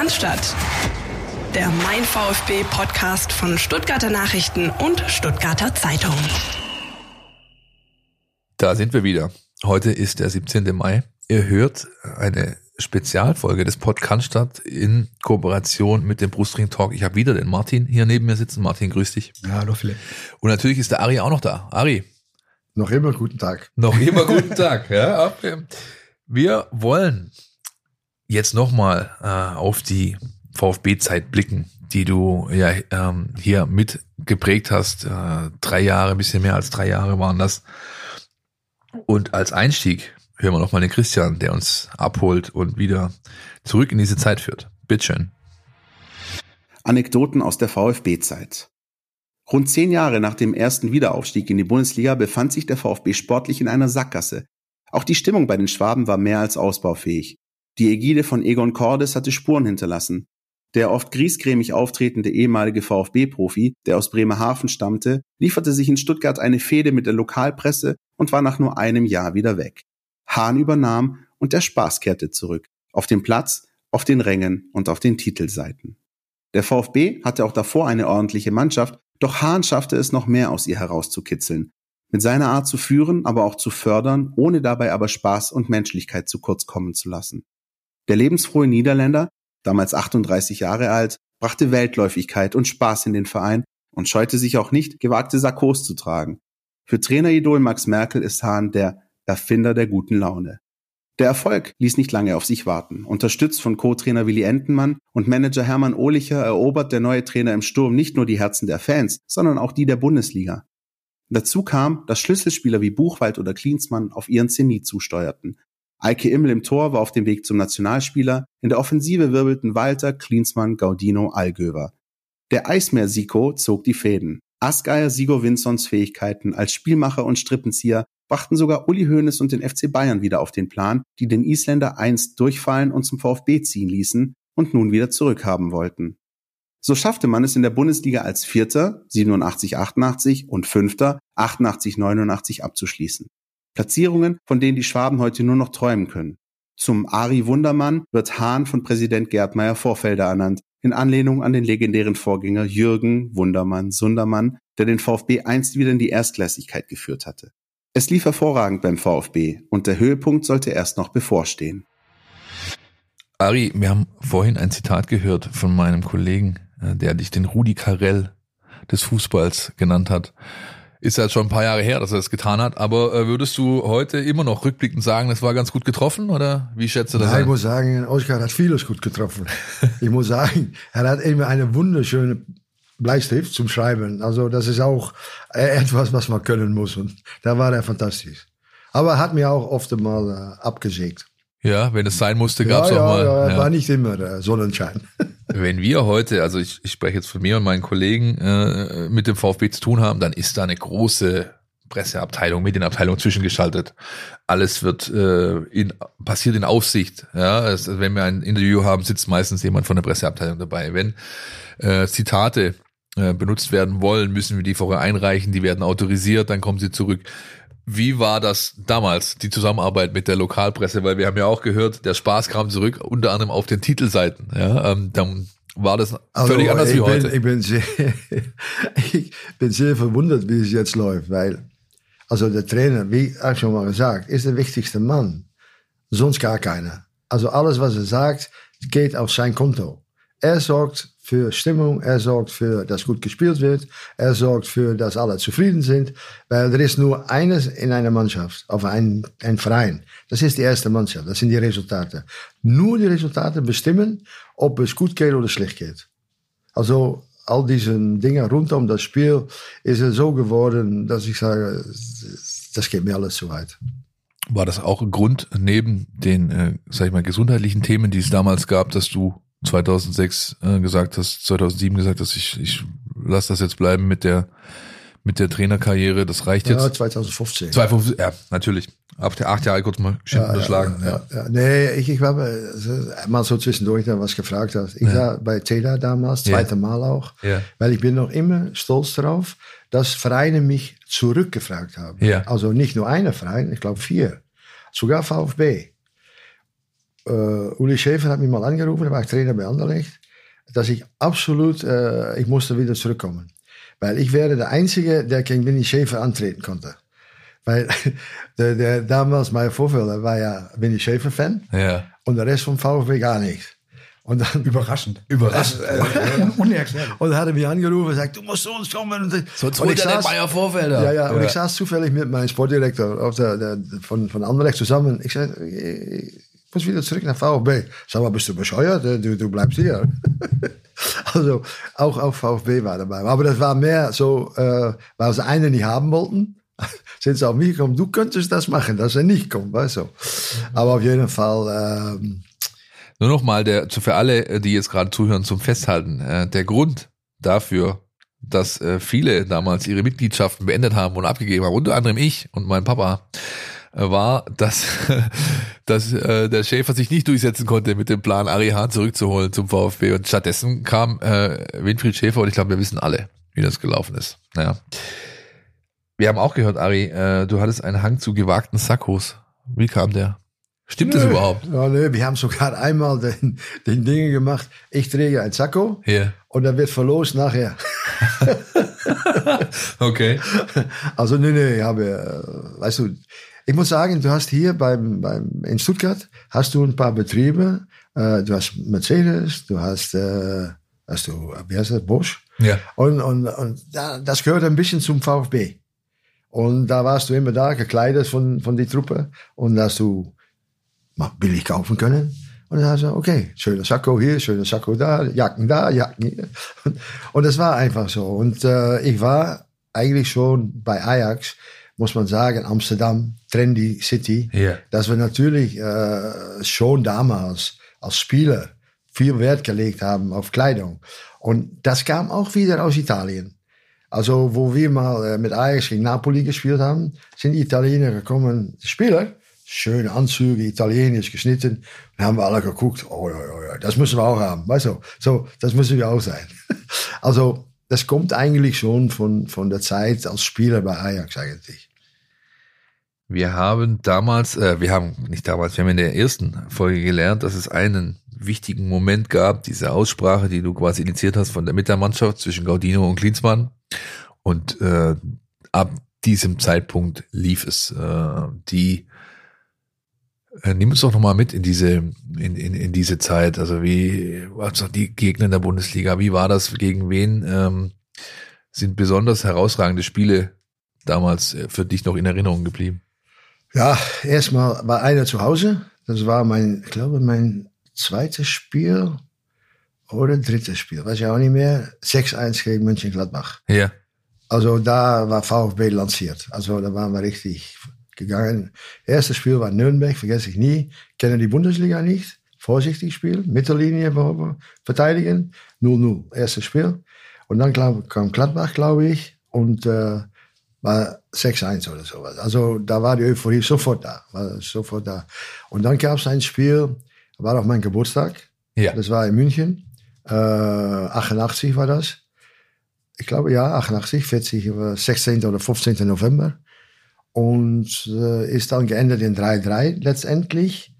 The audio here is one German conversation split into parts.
Cannstatt. Der Mein VfB Podcast von Stuttgarter Nachrichten und Stuttgarter Zeitung. Da sind wir wieder. Heute ist der 17. Mai. Ihr hört eine Spezialfolge des Podcast in Kooperation mit dem Brustring Talk. Ich habe wieder den Martin hier neben mir sitzen. Martin, grüß dich. Ja, hallo Philipp. Und natürlich ist der Ari auch noch da. Ari. Noch immer guten Tag. Noch immer guten Tag. Ja, okay. Wir wollen jetzt nochmal äh, auf die VfB-Zeit blicken, die du ja ähm, hier mitgeprägt hast. Äh, drei Jahre, bisschen mehr als drei Jahre waren das. Und als Einstieg hören wir nochmal den Christian, der uns abholt und wieder zurück in diese Zeit führt. Bitteschön. Anekdoten aus der VfB-Zeit. Rund zehn Jahre nach dem ersten Wiederaufstieg in die Bundesliga befand sich der VfB sportlich in einer Sackgasse. Auch die Stimmung bei den Schwaben war mehr als ausbaufähig. Die Ägide von Egon Cordes hatte Spuren hinterlassen. Der oft griesgrämig auftretende ehemalige VfB-Profi, der aus Bremerhaven stammte, lieferte sich in Stuttgart eine Fehde mit der Lokalpresse und war nach nur einem Jahr wieder weg. Hahn übernahm und der Spaß kehrte zurück. Auf dem Platz, auf den Rängen und auf den Titelseiten. Der VfB hatte auch davor eine ordentliche Mannschaft, doch Hahn schaffte es noch mehr aus ihr herauszukitzeln. Mit seiner Art zu führen, aber auch zu fördern, ohne dabei aber Spaß und Menschlichkeit zu kurz kommen zu lassen. Der lebensfrohe Niederländer, damals 38 Jahre alt, brachte Weltläufigkeit und Spaß in den Verein und scheute sich auch nicht, gewagte Sakkos zu tragen. Für Traineridol Max Merkel ist Hahn der Erfinder der guten Laune. Der Erfolg ließ nicht lange auf sich warten. Unterstützt von Co-Trainer Willi Entenmann und Manager Hermann Ohlicher erobert der neue Trainer im Sturm nicht nur die Herzen der Fans, sondern auch die der Bundesliga. Dazu kam, dass Schlüsselspieler wie Buchwald oder Klinsmann auf ihren Zenit zusteuerten. Eike Immel im Tor war auf dem Weg zum Nationalspieler, in der Offensive wirbelten Walter, Klinsmann, Gaudino, Allgöver. Der Eismeer Siko zog die Fäden. Asgeier Sigo Winsons Fähigkeiten als Spielmacher und Strippenzieher brachten sogar Uli Hoeneß und den FC Bayern wieder auf den Plan, die den Isländer einst durchfallen und zum VfB ziehen ließen und nun wieder zurückhaben wollten. So schaffte man es in der Bundesliga als Vierter 87-88 und Fünfter 88-89 abzuschließen. Platzierungen, von denen die Schwaben heute nur noch träumen können. Zum Ari Wundermann wird Hahn von Präsident Gerd Meyer Vorfelder ernannt, in Anlehnung an den legendären Vorgänger Jürgen Wundermann Sundermann, der den VfB einst wieder in die Erstklassigkeit geführt hatte. Es lief hervorragend beim VfB und der Höhepunkt sollte erst noch bevorstehen. Ari, wir haben vorhin ein Zitat gehört von meinem Kollegen, äh, der dich den Rudi Carell des Fußballs genannt hat. Ist ja schon ein paar Jahre her, dass er das getan hat, aber äh, würdest du heute immer noch rückblickend sagen, das war ganz gut getroffen oder wie schätzt du das? Ja, ich muss sagen, Oskar hat vieles gut getroffen. ich muss sagen, er hat immer eine wunderschöne Bleistift zum Schreiben. Also das ist auch äh, etwas, was man können muss und da war er fantastisch. Aber er hat mir auch oft mal äh, abgesägt. Ja, wenn es sein musste, gab es ja, auch mal. Ja, ja, war nicht immer der Sonnenschein. Wenn wir heute, also ich, ich spreche jetzt von mir und meinen Kollegen, äh, mit dem VfB zu tun haben, dann ist da eine große Presseabteilung, Medienabteilung zwischengeschaltet. Alles wird äh, in, passiert in Aufsicht. Ja, es, wenn wir ein Interview haben, sitzt meistens jemand von der Presseabteilung dabei. Wenn äh, Zitate äh, benutzt werden wollen, müssen wir die vorher einreichen. Die werden autorisiert, dann kommen sie zurück. Wie war das damals, die Zusammenarbeit mit der Lokalpresse? Weil wir haben ja auch gehört, der Spaß kam zurück, unter anderem auf den Titelseiten. Ja, ähm, dann war das Also, völlig anders ich wie bin, heute. Ich bin, sehr, ich bin sehr verwundert, wie es jetzt läuft, weil also der Trainer, wie ich schon mal gesagt, ist der wichtigste Mann. Sonst gar keiner. Also alles, was er sagt, geht auf sein Konto. Er sorgt für Stimmung, er sorgt für, dass gut gespielt wird, er sorgt für, dass alle zufrieden sind, weil er ist nur eines in einer Mannschaft, auf ein, ein Verein. Das ist die erste Mannschaft, das sind die Resultate. Nur die Resultate bestimmen, ob es gut geht oder schlecht geht. Also all diese Dinge rund um das Spiel ist es so geworden, dass ich sage, das geht mir alles zu weit. War das auch ein Grund neben den, äh, sag ich mal, gesundheitlichen Themen, die es damals gab, dass du 2006 äh, gesagt hast, 2007 gesagt hast, ich, ich lass das jetzt bleiben mit der mit der Trainerkarriere, das reicht jetzt. Ja, 2015. 2015, ja, natürlich. Ab der acht Jahre kurz mal schön unterschlagen. Ja, ja, ja. Nee, ich, ich äh, mal so zwischendurch dann was gefragt hast. Ich Ja. war bei Teda damals, Ja. zweite Mal auch, Ja. weil ich bin noch immer stolz darauf, dass Vereine mich zurückgefragt haben. Ja. Also nicht nur einer Verein, ich glaube vier. Sogar VfB. Äh, Uli Schäfer hat mich mal angerufen, da war ich Trainer bei Anderlecht, dass ich absolut, äh, ich musste wieder zurückkommen. Weil ich wäre der Einzige, der gegen Winnie Schäfer antreten konnte. Weil der, der damals mein Vorfelder war ja Winnie Schäfer-Fan Ja. und der Rest vom VfB gar nichts. Und dann Überraschend. Überraschend. Unerklärlich. Und dann hat er mich angerufen und gesagt, du musst zu uns kommen. Und, Sonst und holt er den Bayer Vorfelder. Ja, ja, und Ja. ich saß zufällig mit meinem Sportdirektor auf der, der, von, von Anderlecht zusammen. Ich sagte, ich muss wieder zurück nach VfB. Sag mal, bist du bescheuert? Du, du bleibst hier. also auch, auch VfB war dabei. Aber das war mehr so, äh, weil sie einen nicht haben wollten. Sind sie auf mich gekommen, du könntest das machen, dass er nicht kommt, weißt du. Aber auf jeden Fall, ähm, Nur noch mal der, zu- für alle, äh, die jetzt gerade zuhören, zum Festhalten. Äh, der Grund dafür, dass äh, viele damals ihre Mitgliedschaften beendet haben und abgegeben haben, unter anderem ich und mein Papa, war, dass, dass äh, der Schäfer sich nicht durchsetzen konnte mit dem Plan, Ari Hahn zurückzuholen zum VfB. Und stattdessen kam äh, Winfried Schäfer und ich glaube, wir wissen alle, wie das gelaufen ist. Naja. Wir haben auch gehört, Ari, äh, du hattest einen Hang zu gewagten Sackos. Wie kam der? Stimmt das Nö. überhaupt? Ja, nee, wir haben sogar einmal den, den Dinge gemacht. Ich träge ein Sakko Ja. und dann wird verlost nachher. Okay. Also nee, nee, ich habe, äh, weißt du, ich muss sagen, du hast hier beim, beim in Stuttgart hast du ein paar Betriebe. Äh, du hast Mercedes, du hast, äh, hast du, wie heißt das, Bosch. Ja. Und, und, und da, das gehört ein bisschen zum VfB. Und da warst du immer da, gekleidet von, von die Truppe. Und da hast du mal billig kaufen können. Und dann hast du, okay, schöner Sakko hier, schöner Sakko da, Jacken da, Jacken hier. Und, und das war einfach so. Und äh, ich war eigentlich schon bei Ajax, muss man sagen, Amsterdam, Trendy City. Ja. Dass wir natürlich äh, schon damals als Spieler viel Wert gelegt haben auf Kleidung. Und das kam auch wieder aus Italien. Also, wo wir mal äh, mit Ajax gegen Napoli gespielt haben, sind die Italiener gekommen, Spieler, schöne Anzüge, italienisch geschnitten. Und haben wir alle geguckt, oh ja, ja, ja, das müssen wir auch haben. Weißt du, so, das müssen wir auch sein. also, das kommt eigentlich schon von, von der Zeit als Spieler bei Ajax eigentlich. Wir haben damals, äh, wir haben nicht damals, wir haben in der ersten Folge gelernt, dass es einen wichtigen Moment gab, diese Aussprache, die du quasi initiiert hast von der Mittermannschaft zwischen Gaudino und Klinsmann. Und äh, ab diesem Zeitpunkt lief es. Äh, die äh, nimm uns doch nochmal mit in diese, in, in, in diese Zeit. Also wie, also die Gegner in der Bundesliga, wie war das, gegen wen ähm, sind besonders herausragende Spiele damals äh, für dich noch in Erinnerung geblieben? Ja, erstmal war einer zu Hause. Das war mein, ich glaube, mein zweites Spiel oder drittes Spiel, weiß ich auch nicht mehr. 6-1 gegen Mönchengladbach. Ja. Also da war VfB lanciert. Also da waren wir richtig gegangen. Erstes Spiel war Nürnberg, vergesse ich nie. Kennen die Bundesliga nicht. Vorsichtig spielen, Mittellinie verteidigen. 0-0, erstes Spiel. Und dann glaub, kam Gladbach, glaube ich, und äh, war 6-1 oder sowas. Also da war die Euphorie sofort da. War sofort da. Und dann gab es ein Spiel, war auch mein Geburtstag. Ja. Das war in München. Äh, 88 war das. Ich glaube, ja, 88, 40, äh, 16. oder 15. November. Und äh, ist dann geendet in 3-3 letztendlich.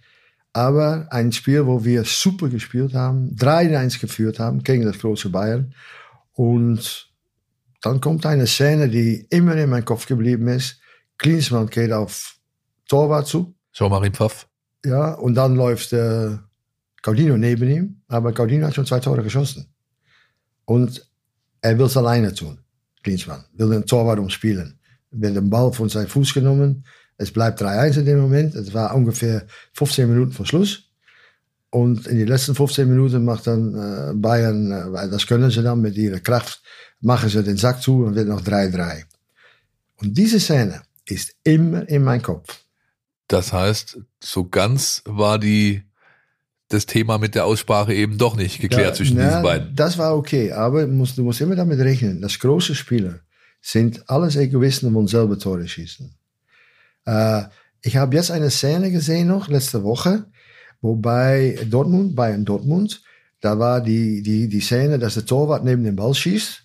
Aber ein Spiel, wo wir super gespielt haben, 3-1 geführt haben gegen das große Bayern. Und dann kommt eine Szene, die immer in meinem Kopf geblieben ist. Klinsmann geht auf Torwart zu. In Pfaff. Ja, und dann läuft äh, Gaudino neben ihm. Aber Gaudino hat schon zwei Tore geschossen. Und er will es alleine tun, Klinsmann. Will den Torwart umspielen. Wird den Ball von seinem Fuß genommen. Es bleibt 3-1 in dem Moment. Es war ungefähr 15 Minuten vor Schluss. Und in die letzten 15 Minuten macht dann äh, Bayern, äh, weil das können sie dann mit ihrer Kraft, machen sie den Sack zu und wird noch 3-3. Und diese Szene ist immer in meinem Kopf. Das heißt, so ganz war die das Thema mit der Aussprache eben doch nicht geklärt Ja, zwischen na, diesen beiden. Das war okay, aber musst, du musst immer damit rechnen, dass große Spieler sind alles Egoisten und selber Tore schießen. Äh, ich habe jetzt eine Szene gesehen noch, letzte Woche, wobei Dortmund, Bayern Dortmund, da war die, die, die Szene, dass der Torwart neben den Ball schießt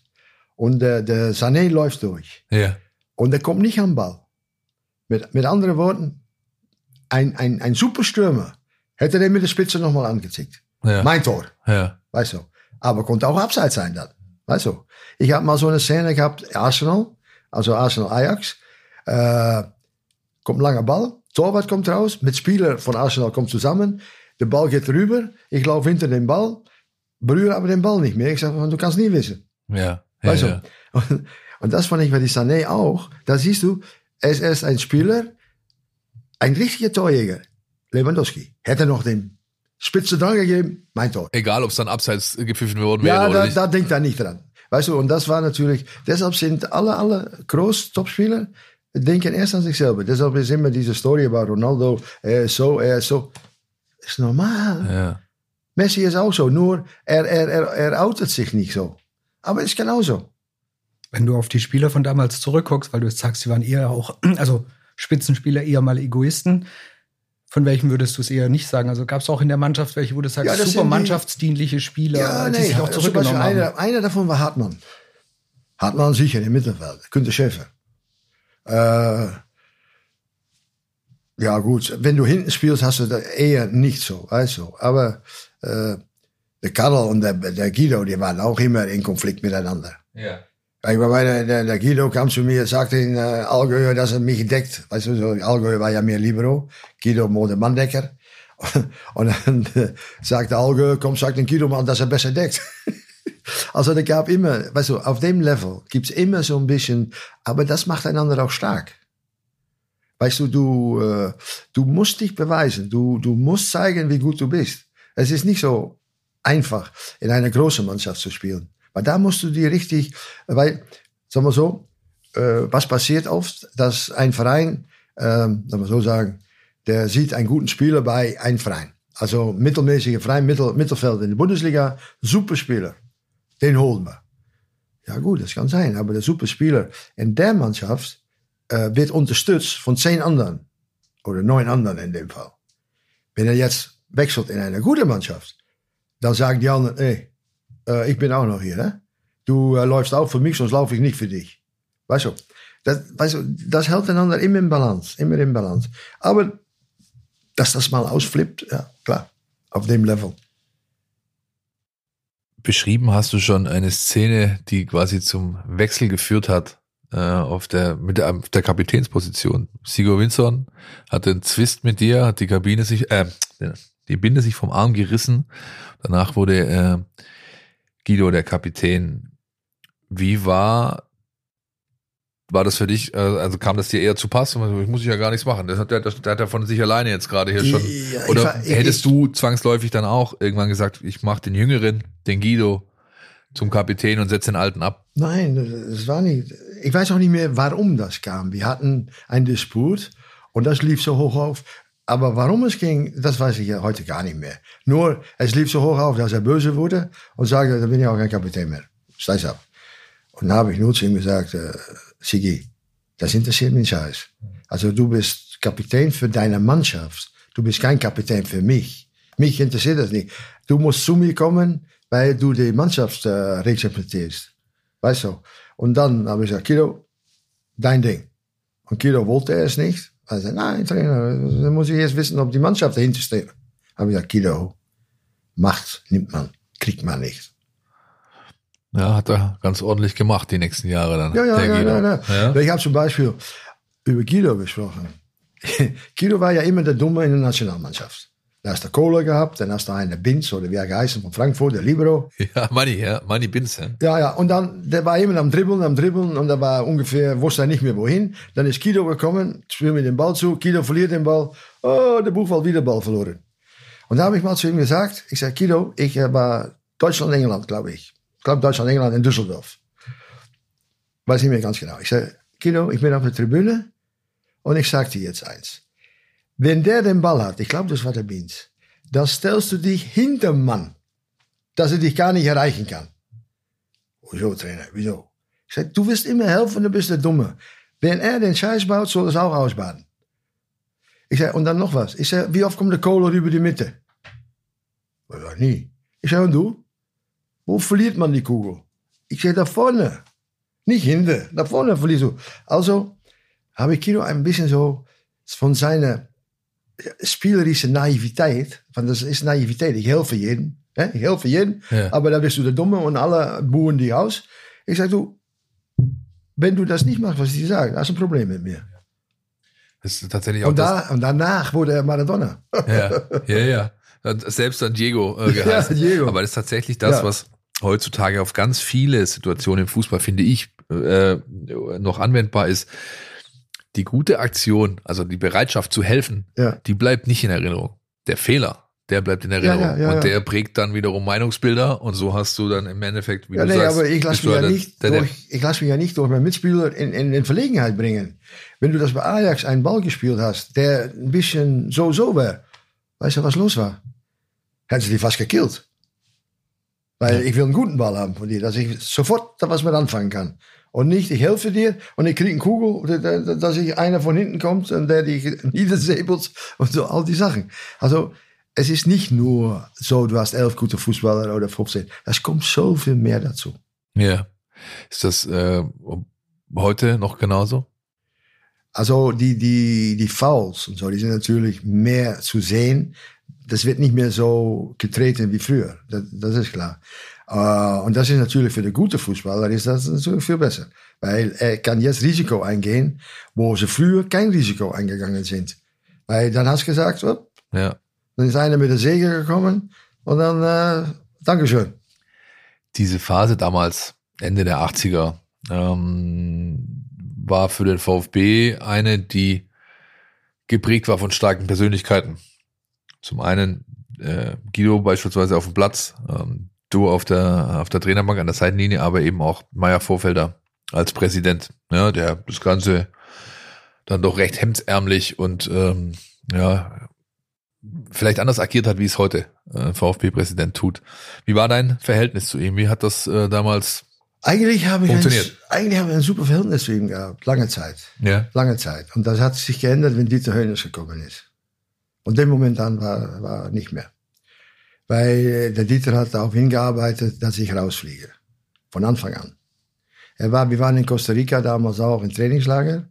und der, der Sané läuft durch. Ja. Und er kommt nicht am Ball. Mit, mit anderen Worten, ein, ein, ein Superstürmer Hätte er mit der Spitze nochmal angezickt. Ja. Mein Tor. Ja. Weißt du. Aber konnte auch abseits sein dann. Weißt du. Ich habe mal so eine Szene gehabt, Arsenal, also Arsenal Ajax. Äh, kommt ein langer Ball, Torwart kommt raus, mit Spieler von Arsenal kommt zusammen. Der Ball geht rüber, ich laufe hinter den Ball, berühre aber den Ball nicht mehr. Ich sage, du kannst nie wissen. Ja. Weißt ja, du? Und, und das fand ich bei die Sané auch. Da siehst du, er ist erst ein Spieler, ein richtiger Torjäger, Lewandowski. Hätte noch den Spitze dran gegeben, mein Tor. Egal, ob es dann abseits gepfiffen worden wäre Ja, oder da, nicht. da denkt er nicht dran. Weißt du, und das war natürlich, deshalb sind alle, alle Groß-Topspieler denken erst an sich selber. Deshalb ist immer diese Story über Ronaldo, er ist so, er ist so. Ist normal. ja. Messi ist auch so, nur er, er, er, er outet sich nicht so. Aber ist genauso. Wenn du auf die Spieler von damals zurückguckst, weil du jetzt sagst, sie waren eher auch, also Spitzenspieler eher mal Egoisten. Von welchem würdest du es eher nicht sagen? Also gab es auch in der Mannschaft welche, wo du sagst, Ja, das super mannschaftsdienliche Spieler, die sich auch Beispiel zurückgenommen haben? einer, einer davon war Hartmann. Hartmann sicher im Mittelfeld. Günther Schäfer. Äh, ja gut, wenn du hinten spielst, hast du das eher nicht so, du. Aber äh, der Karl und der, der Guido, die waren auch immer in Konflikt miteinander. ja. Ich bei der, der, Guido kam zu mir, sagte in äh, Allgäu, dass er mich deckt. Weißt du, so, Allgäu war ja mehr Libero. Guido wurde Manndecker. Und dann äh, sagte Allgäu, komm, sag den Guido mal, dass er besser deckt. also da gab immer, weißt du, auf dem Level gibt's immer so ein bisschen, aber das macht einander auch stark. Weißt du, du, äh, du musst dich beweisen. Du, du musst zeigen, wie gut du bist. Es ist nicht so einfach, in einer großen Mannschaft zu spielen. Aber da musst du die richtig, weil, sagen wir so, äh, was passiert oft, dass ein Verein, ähm, sagen wir so sagen, der sieht einen guten Spieler bei einem Verein. Also mittelmäßige Verein, Mittel, Mittelfeld in der Bundesliga, super Spieler. Den holen wir. Ja gut, das kann sein, aber der super Spieler in der Mannschaft äh, wird unterstützt von zehn anderen. Oder neun anderen in dem Fall. Wenn er jetzt wechselt in eine gute Mannschaft, dann sagen die anderen, ey, äh, ich bin auch noch hier, ne? Du äh, läufst auch für mich, sonst laufe ich nicht für dich. Weißt du? Das, weißt du, das hält einander immer in Balance, immer in Balance. Aber dass das mal ausflippt, ja, klar, auf dem Level. Beschrieben hast du schon eine Szene, die quasi zum Wechsel geführt hat äh, auf der mit der, auf der Kapitänsposition. Sigur Winson hatte einen Zwist mit dir, hat die Kabine sich, äh, die Binde sich vom Arm gerissen. Danach wurde äh, Guido der Kapitän. Wie war war das für dich, äh, also kam das dir eher zu Pass? Ich muss ich ja gar nichts machen. Das hat der, das, der hat ja von sich alleine jetzt gerade hier schon. Ja, Oder war- hättest ich- du zwangsläufig dann auch irgendwann gesagt, ich mache den Jüngeren, den Guido, zum Kapitän und setze den Alten ab? Nein, das war nicht. Ich weiß auch nicht mehr, warum das kam. Wir hatten einen Disput und das lief so hoch auf. Aber warum es ging, das weiß ich ja heute gar nicht mehr. Nur, es lief so hoch auf, dass er böse wurde und sagte, dann bin ich auch kein Kapitän mehr. Steig's ab. Und dann habe ich nur zu ihm gesagt, äh, Sigi, das interessiert mich scheiß. Also du bist Kapitän für deine Mannschaft. Du bist kein Kapitän für mich. Mich interessiert das nicht. Du musst zu mir kommen, weil du die Mannschaft äh, repräsentierst. Weißt du? Und dann habe ich gesagt, Kido, dein Ding. Und Kido wollte es nicht. Er sagte, nein, Trainer, dann muss ich erst wissen, ob die Mannschaft dahinter steht. Habe ich gesagt, Kido, Macht nimmt man, kriegt man nicht. Ja, hat er ganz ordentlich gemacht die nächsten Jahre dann. Ja, ja, ja, ja, ja. Ja? Ich habe zum Beispiel über Guido gesprochen. Guido war ja immer der Dumme in der Nationalmannschaft. Da hast du Kohler gehabt, dann hast du einen Binz oder wie er geheißen von Frankfurt, der Libero. Ja, Money, ja, Money Binz, ja. Ja, ja, und dann, der war immer am Dribbeln, am Dribbeln und da war ungefähr, wusste er nicht mehr wohin. Dann ist Guido gekommen, spielt mir den Ball zu, Guido verliert den Ball, oh, der Buchwald wieder Ball verloren. Und da habe ich mal zu ihm gesagt, ich sage, Guido, ich war Deutschland-England, glaube ich. Ich glaube Deutschland-England in Düsseldorf. Weiß nicht mehr ganz genau. Ich sage, Guido, ich bin auf der Tribüne und ich sage dir jetzt eins. Wenn der den Ball hat, ich glaube, das war der Beans, dann stellst du dich hinterm Mann, dass er dich gar nicht erreichen kann. Wieso, Trainer? Wieso? Ich sag, du wirst immer helfen, du bist der Dumme. Wenn er den Scheiß baut, soll es auch ausbaden. Ich sag, und dann noch was. Ich sag, wie oft kommt der Kohler über die Mitte? Ich sag, nie. Ich sag, und du? Wo verliert man die Kugel? Ich sag, da vorne. Nicht hinten, da vorne verlierst du. Also habe ich Kino ein bisschen so von seiner spielerische Naivität, want das ist Naivität, ich helfe jedem, hè? ich helfe jedem, Ja. aber da bist du der Dumme und alle buhen die aus. Ich sage, du, wenn du das nicht machst, was ich dir sage, hast du ein Problem mit mir. Das ist tatsächlich auch Und, da, und danach wurde er Maradona. Ja, ja, ja. Selbst an Diego äh, geheißen. Ja, Diego. Aber das ist tatsächlich das, Ja. was heutzutage auf ganz viele Situationen im Fußball, finde ich, äh, noch anwendbar ist. Die gute Aktion, also die Bereitschaft zu helfen, Ja. die bleibt nicht in Erinnerung. Der Fehler, der bleibt in Erinnerung. ja, ja, und ja. der prägt dann wiederum Meinungsbilder und so hast du dann im Endeffekt, wie Ja, du nee, sagst, aber ich lasse mich, ja nicht durch, ich lass mich ja nicht durch meinen Mitspieler in, in, in Verlegenheit bringen. Wenn du das bei Ajax einen Ball gespielt hast, der ein bisschen so so war, weißt du, was los war? Hätten sie die fast gekillt. Weil ich will einen guten Ball haben von dir, dass ich sofort da was mit anfangen kann. Und nicht, ich helfe dir und ich kriege einen Kugel, da- da- dass ich einer von hinten kommt und der dich niedersäbelt und so, all die Sachen. Also, es ist nicht nur so, du hast elf gute Fußballer oder 15. Es kommt so viel mehr dazu. ja. Ist das äh, heute noch genauso? Also die, die, die Fouls und so, die sind natürlich mehr zu sehen. Das wird nicht mehr so getreten wie früher. Das, das ist klar. Äh, und das ist natürlich für den guten Fußballer ist das natürlich viel besser. Weil er kann jetzt Risiko eingehen, wo sie früher kein Risiko eingegangen sind. Weil dann hast du gesagt, oh, Ja. dann ist einer mit der Säge gekommen und dann, äh, Dankeschön. diese Phase damals, Ende der 80er, ähm, war für den VfB eine, die geprägt war von starken Persönlichkeiten. Zum einen äh, Guido beispielsweise auf dem Platz, ähm, du auf der, auf der Trainerbank an der Seitenlinie, aber eben auch Meier Vorfelder als Präsident, ja, der das Ganze dann doch recht hemdsärmlich und ähm, ja, vielleicht anders agiert hat, wie es heute äh, VfB-Präsident tut. Wie war dein Verhältnis zu ihm? Wie hat das äh, damals Eigentlich habe ich ein, Funktioniert. eigentlich habe ich ein super Verhältnis zu ihm gehabt, lange Zeit. ja. lange Zeit. Und das hat sich geändert, wenn Dieter Hönes gekommen ist. Und dem Moment an war, war nicht mehr. Weil äh, der Dieter hat darauf hingearbeitet, dass ich rausfliege. Von Anfang an. Er war, wir waren in Costa Rica damals auch im Trainingslager.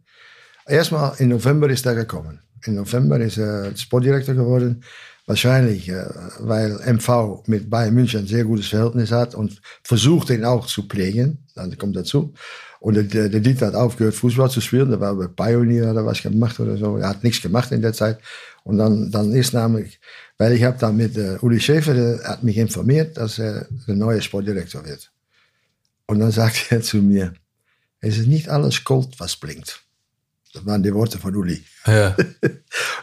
Erstmal im November ist er gekommen. Im November ist er Sportdirektor geworden. Wahrscheinlich, äh, weil MV mit Bayern München ein sehr gutes Verhältnis hat und versucht ihn auch zu pflegen. Dann kommt dazu. Und der, der Dieter hat aufgehört, Fußball zu spielen. Der war bei Pioneer oder was gemacht oder so. Er hat nichts gemacht in der Zeit. Und dann, dann ist nämlich, weil ich habe dann mit äh, Uli Schäfer, der hat mich informiert, dass er der neue Sportdirektor wird. Und dann sagt er zu mir, es ist nicht alles Gold, was blinkt. Das waren die Worte von Uli. Ja.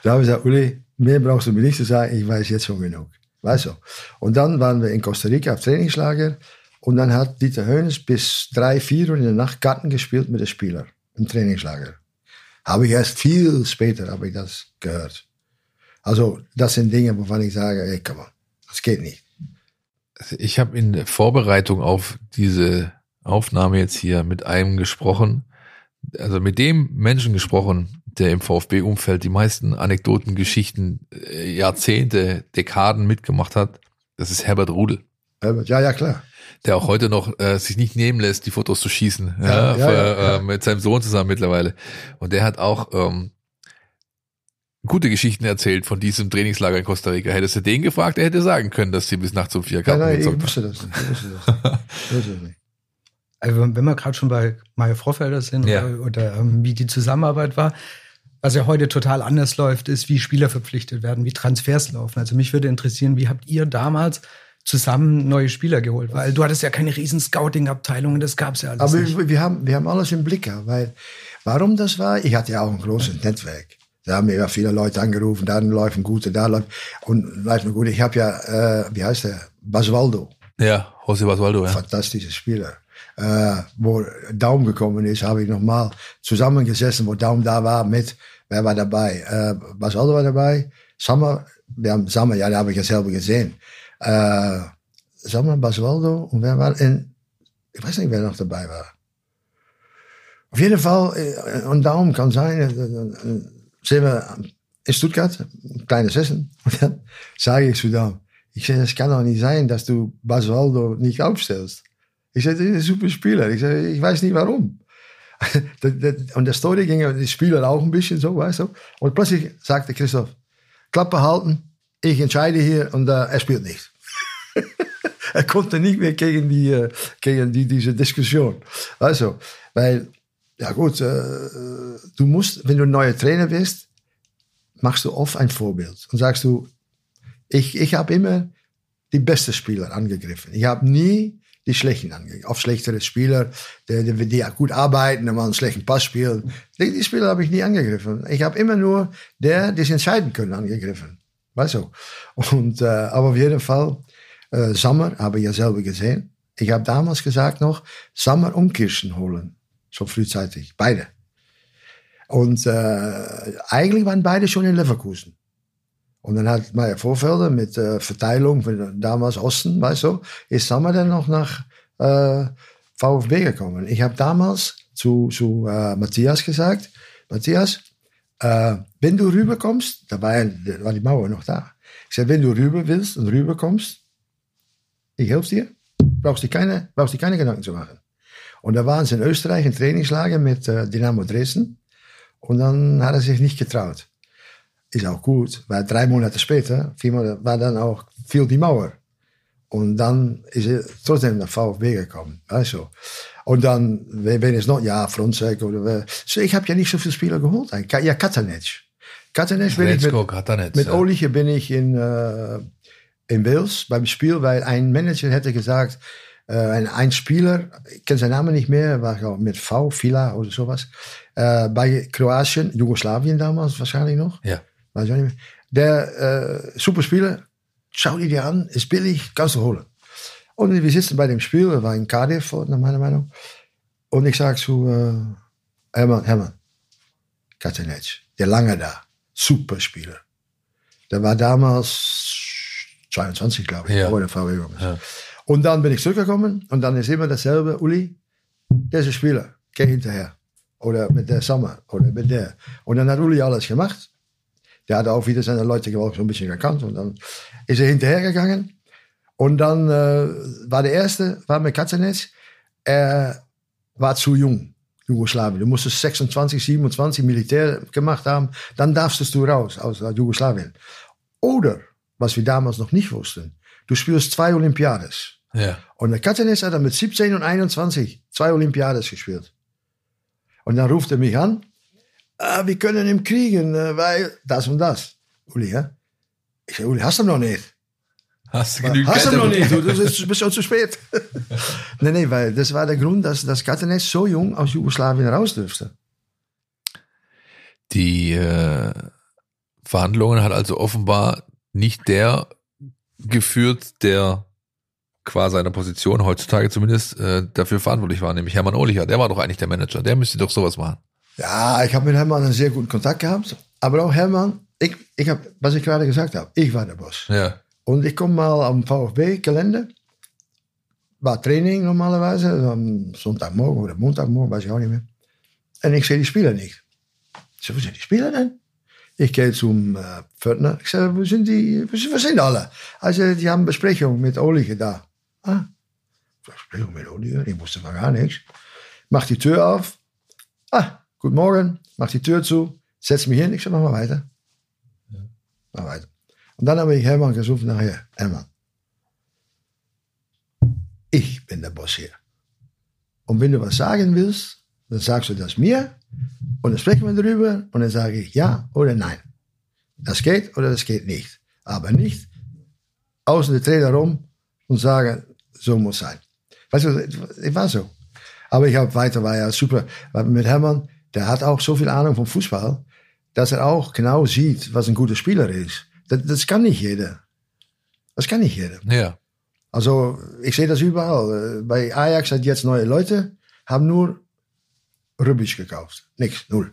Da habe ich gesagt, Uli, mehr brauchst du mir nicht zu sagen, ich weiß jetzt schon genug. Weißt du? Und dann waren wir in Costa Rica auf Trainingslager und dann hat Dieter Hönes bis drei, vier Uhr in der Nacht Karten gespielt mit den Spielern im Trainingslager. Habe ich erst viel später habe ich das gehört. Also das sind Dinge, wovon ich sage, ey, komm mal, das geht nicht. Ich habe in der Vorbereitung auf diese Aufnahme jetzt hier mit einem gesprochen, also mit dem Menschen gesprochen, der im VfB-Umfeld die meisten Anekdoten, Geschichten, äh, Jahrzehnte, Dekaden mitgemacht hat. Das ist Herbert Rudel, Herbert, Ja, ja, klar. Der auch heute noch äh, sich nicht nehmen lässt, die Fotos zu schießen. Ja, Ja, für, ja. Äh, mit seinem Sohn zusammen mittlerweile. Und der hat auch ähm, gute Geschichten erzählt von diesem Trainingslager in Costa Rica. Hättest du den gefragt, er hätte sagen können, dass sie bis nachts um vier Nein, Karten nein, ich gezockt wusste das nicht. Ich wusste das. Ich wusste das nicht. Also wenn wir gerade schon bei Mario Vorfelder sind oder, oder ähm, wie die Zusammenarbeit war, was ja heute total anders läuft, ist, wie Spieler verpflichtet werden, wie Transfers laufen. Also mich würde interessieren, wie habt ihr damals zusammen neue Spieler geholt? Weil du hattest ja keine riesen Scouting-Abteilung, das gab's ja alles Aber nicht. wir, wir, haben, wir haben alles im Blick, ja, weil warum das war, ich hatte ja auch ein großes Netzwerk. Da haben mir ja viele Leute angerufen, da läuft ein guter, da läuft und läuft ein guter. Ich habe ja, äh, wie heißt der, Basualdo, Ja, José Basualdo, ja. fantastischer Spieler. Äh, wo Daum gekommen ist, habe ich nochmal zusammengesessen, wo Daum da war mit, wer war dabei? Äh, Basualdo war dabei, Sammer, wir haben Sammer, ja, da habe ich ja selber gesehen. Äh, Sammer, Basualdo und wer war, in, ich weiß nicht, wer noch dabei war. Auf jeden Fall, und Daum kann sein, äh, sind wir in Stuttgart, ein kleines Essen, und dann sage ich zu Daum, ich sage, es kann doch nicht sein, dass du Basualdo nicht aufstellst. Ich sage, das ist ein super Spieler. Ich sage, ich weiß nicht warum. Und der Story ging die Spieler auch ein bisschen so, weißt du. Und plötzlich sagte Christoph, Klappe halten, ich entscheide hier und äh, er spielt nicht. er konnte nicht mehr gegen, die, äh, gegen die, diese Diskussion. Also, weil, ja gut, äh, du musst, wenn du ein neuer Trainer bist, machst du oft ein Vorbild und sagst du, ich, ich habe immer die besten Spieler angegriffen. Ich habe nie die schlechten angegriffen. Auf schlechtere Spieler, die, die, die gut arbeiten, die mal einen schlechten Pass spielen. Die, die Spieler habe ich nie angegriffen. Ich habe immer nur der, die sich entscheiden können, angegriffen. Weißt du? Und, äh, aber auf jeden Fall, äh, Sommer habe ich ja selber gesehen. Ich habe damals gesagt noch, Sommer und Kirschen holen. So frühzeitig. Beide. Und äh, eigentlich waren beide schon in Leverkusen. Und dann hat Meier Vorfelder mit äh, Verteilung von damals Osten, weißt du, ist Sommer dann noch nach äh, VfB gekommen. Ich habe damals zu, zu äh, Matthias gesagt, Matthias, äh, wenn du rüberkommst, da war, war die Mauer noch da. Ich sage, wenn du rüber willst und rüberkommst, ich helfe dir, brauchst du keine, brauchst du keine Gedanken zu machen. Und da waren sie in Österreich in Trainingslager mit äh, Dynamo Dresden. Und dann hat er sich nicht getraut. Ist auch gut, weil drei Monate später viermal, war dann auch viel die Mauer. Und dann ist er trotzdem nach VfB gekommen. Also. Und dann, wenn es noch, ja, Fronzek oder so, ich habe ja nicht so viele Spieler geholt. Ja, Katanec. Katanec bin ich mit, Katanec, mit ja. Oliche bin ich in, äh, in Wales beim Spiel, weil ein Manager hätte gesagt, äh, ein, ein Spieler, ich kenne seinen Namen nicht mehr, war mit V, Vila oder sowas, äh, bei Kroatien, Jugoslawien damals wahrscheinlich noch. Ja. Weiß ich auch nicht mehr. Der äh, Superspieler, schau dir die an, ist billig, kannst du holen. Und wir sitzen bei dem Spiel, war in Cardiff, nach meiner Meinung. Und ich sage zu äh, Hermann, Hermann, Katanec, der lange da, Superspieler. Der war damals 22, glaube ich, Ja. vor der VW gekommen ist. Ja. Und dann bin ich zurückgekommen und dann ist immer dasselbe, Uli, der ist ein Spieler, geh hinterher. Oder mit der Sommer oder mit der. Und dann hat Uli alles gemacht. Der hat auch wieder seine Leute auch so ein bisschen gekannt. Und dann ist er hinterhergegangen. Und dann äh, war der erste, war mit Katzenetz, er war zu jung, Jugoslawien. Du musstest 26, 27 Militär gemacht haben, dann darfst du raus aus Jugoslawien. Oder, was wir damals noch nicht wussten, du spielst zwei Olympiades. Ja. Und der Katzenetz hat dann mit 17 und 21 zwei Olympiades gespielt. Und dann ruft er mich an, ah, wir können ihn kriegen, äh, weil das und das. Uli, ja? Ich sage, Uli, hast du noch nicht? Hast du genügend Hast du noch nicht, du, du bist, schon zu spät. nee, nee, weil das war der Grund, dass das Katzenetz so jung aus Jugoslawien raus durfte. Die äh, Verhandlungen hat also offenbar nicht der geführt, der qua seiner Position heutzutage zumindest äh, dafür verantwortlich war, nämlich Hermann Ohlicher. Der war doch eigentlich der Manager. Der müsste doch sowas machen. Ja, ich habe mit Hermann einen sehr guten Kontakt gehabt. Aber auch Hermann, ich, ich habe, was ich gerade gesagt habe, ich war der Boss. Ja. Und ich komme mal am VfB-Gelände. War Training normalerweise, am Sonntagmorgen oder Montagmorgen, weiß ich auch nicht mehr. Und ich sehe die Spieler nicht. Ich sage, wo sind die Spieler denn? Ich gehe zum äh, Pförtner. Ich sage, wo sind die, wo sind, alle? Also, die haben Besprechung mit Olige da. Ah, Besprechung mit Olige? Ich wusste mal gar nichts. Mach die Tür auf. Ah, guten Morgen. Mach die Tür zu. Setz mich hin. Ich sage, mach mal weiter. Mach weiter. Und dann habe ich Hermann gesucht nachher. Hermann, ich bin der Boss hier. Und wenn du was sagen willst, dann sagst du das mir und dann sprechen wir darüber und dann sage ich ja oder nein. Das geht oder das geht nicht. Aber nicht außen der Trainer rum und sagen, so muss sein. Weißt du, es war so. Aber ich habe weiter, war ja super. Mit Hermann, der hat auch so viel Ahnung vom Fußball, dass er auch genau sieht, was ein guter Spieler ist. Das, das kann nicht jeder. Das kann nicht jeder. Ja. Also ich sehe das überall. Bei Ajax hat jetzt neue Leute, haben nur Rubic gekauft. Nichts, null.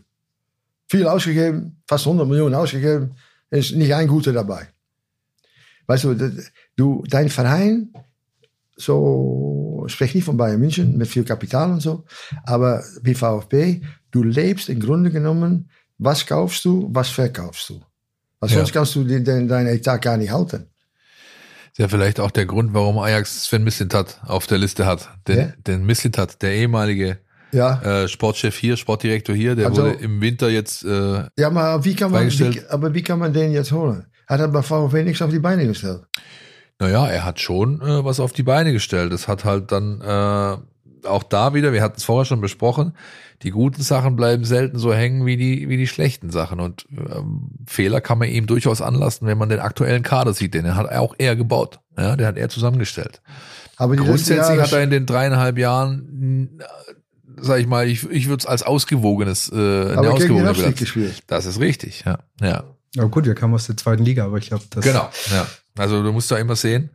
Viel ausgegeben, fast 100 Millionen ausgegeben, ist nicht ein guter dabei. Weißt du, du dein Verein, so, spreche nicht von Bayern München mit viel Kapital und so, aber wie VfB, du lebst im Grunde genommen, was kaufst du, was verkaufst du. Weil Ja. sonst kannst du den, den, deinen Etat gar nicht halten. Ist ja vielleicht auch der Grund, warum Ajax Sven Mislintat auf der Liste hat. Den, Ja. den Mislintat, der ehemalige Ja. Äh, Sportchef hier, Sportdirektor hier, der Also- wurde im Winter jetzt, äh, Ja, aber wie kann man, wie, aber wie kann man den jetzt holen? Hat er bei VfB nichts auf die Beine gestellt? naja, er hat schon äh, was auf die Beine gestellt. Das hat halt dann äh, auch da wieder, wir hatten es vorher schon besprochen, die guten Sachen bleiben selten so hängen wie die, wie die schlechten Sachen. Und ähm, Fehler kann man ihm durchaus anlassen, wenn man den aktuellen Kader sieht. Den hat auch er gebaut. Ja, den hat er zusammengestellt. Aber Grundsätzlich hat er in den dreieinhalb Jahren, sag ich mal, ich, ich würde es als ausgewogenes, äh, aber ausgewogene Abstieg Bilanz. gespielt. Das ist richtig, ja. ja. Aber gut, wir kamen aus der zweiten Liga, aber ich glaube, das. Genau, ja. Also du musst da immer sehen,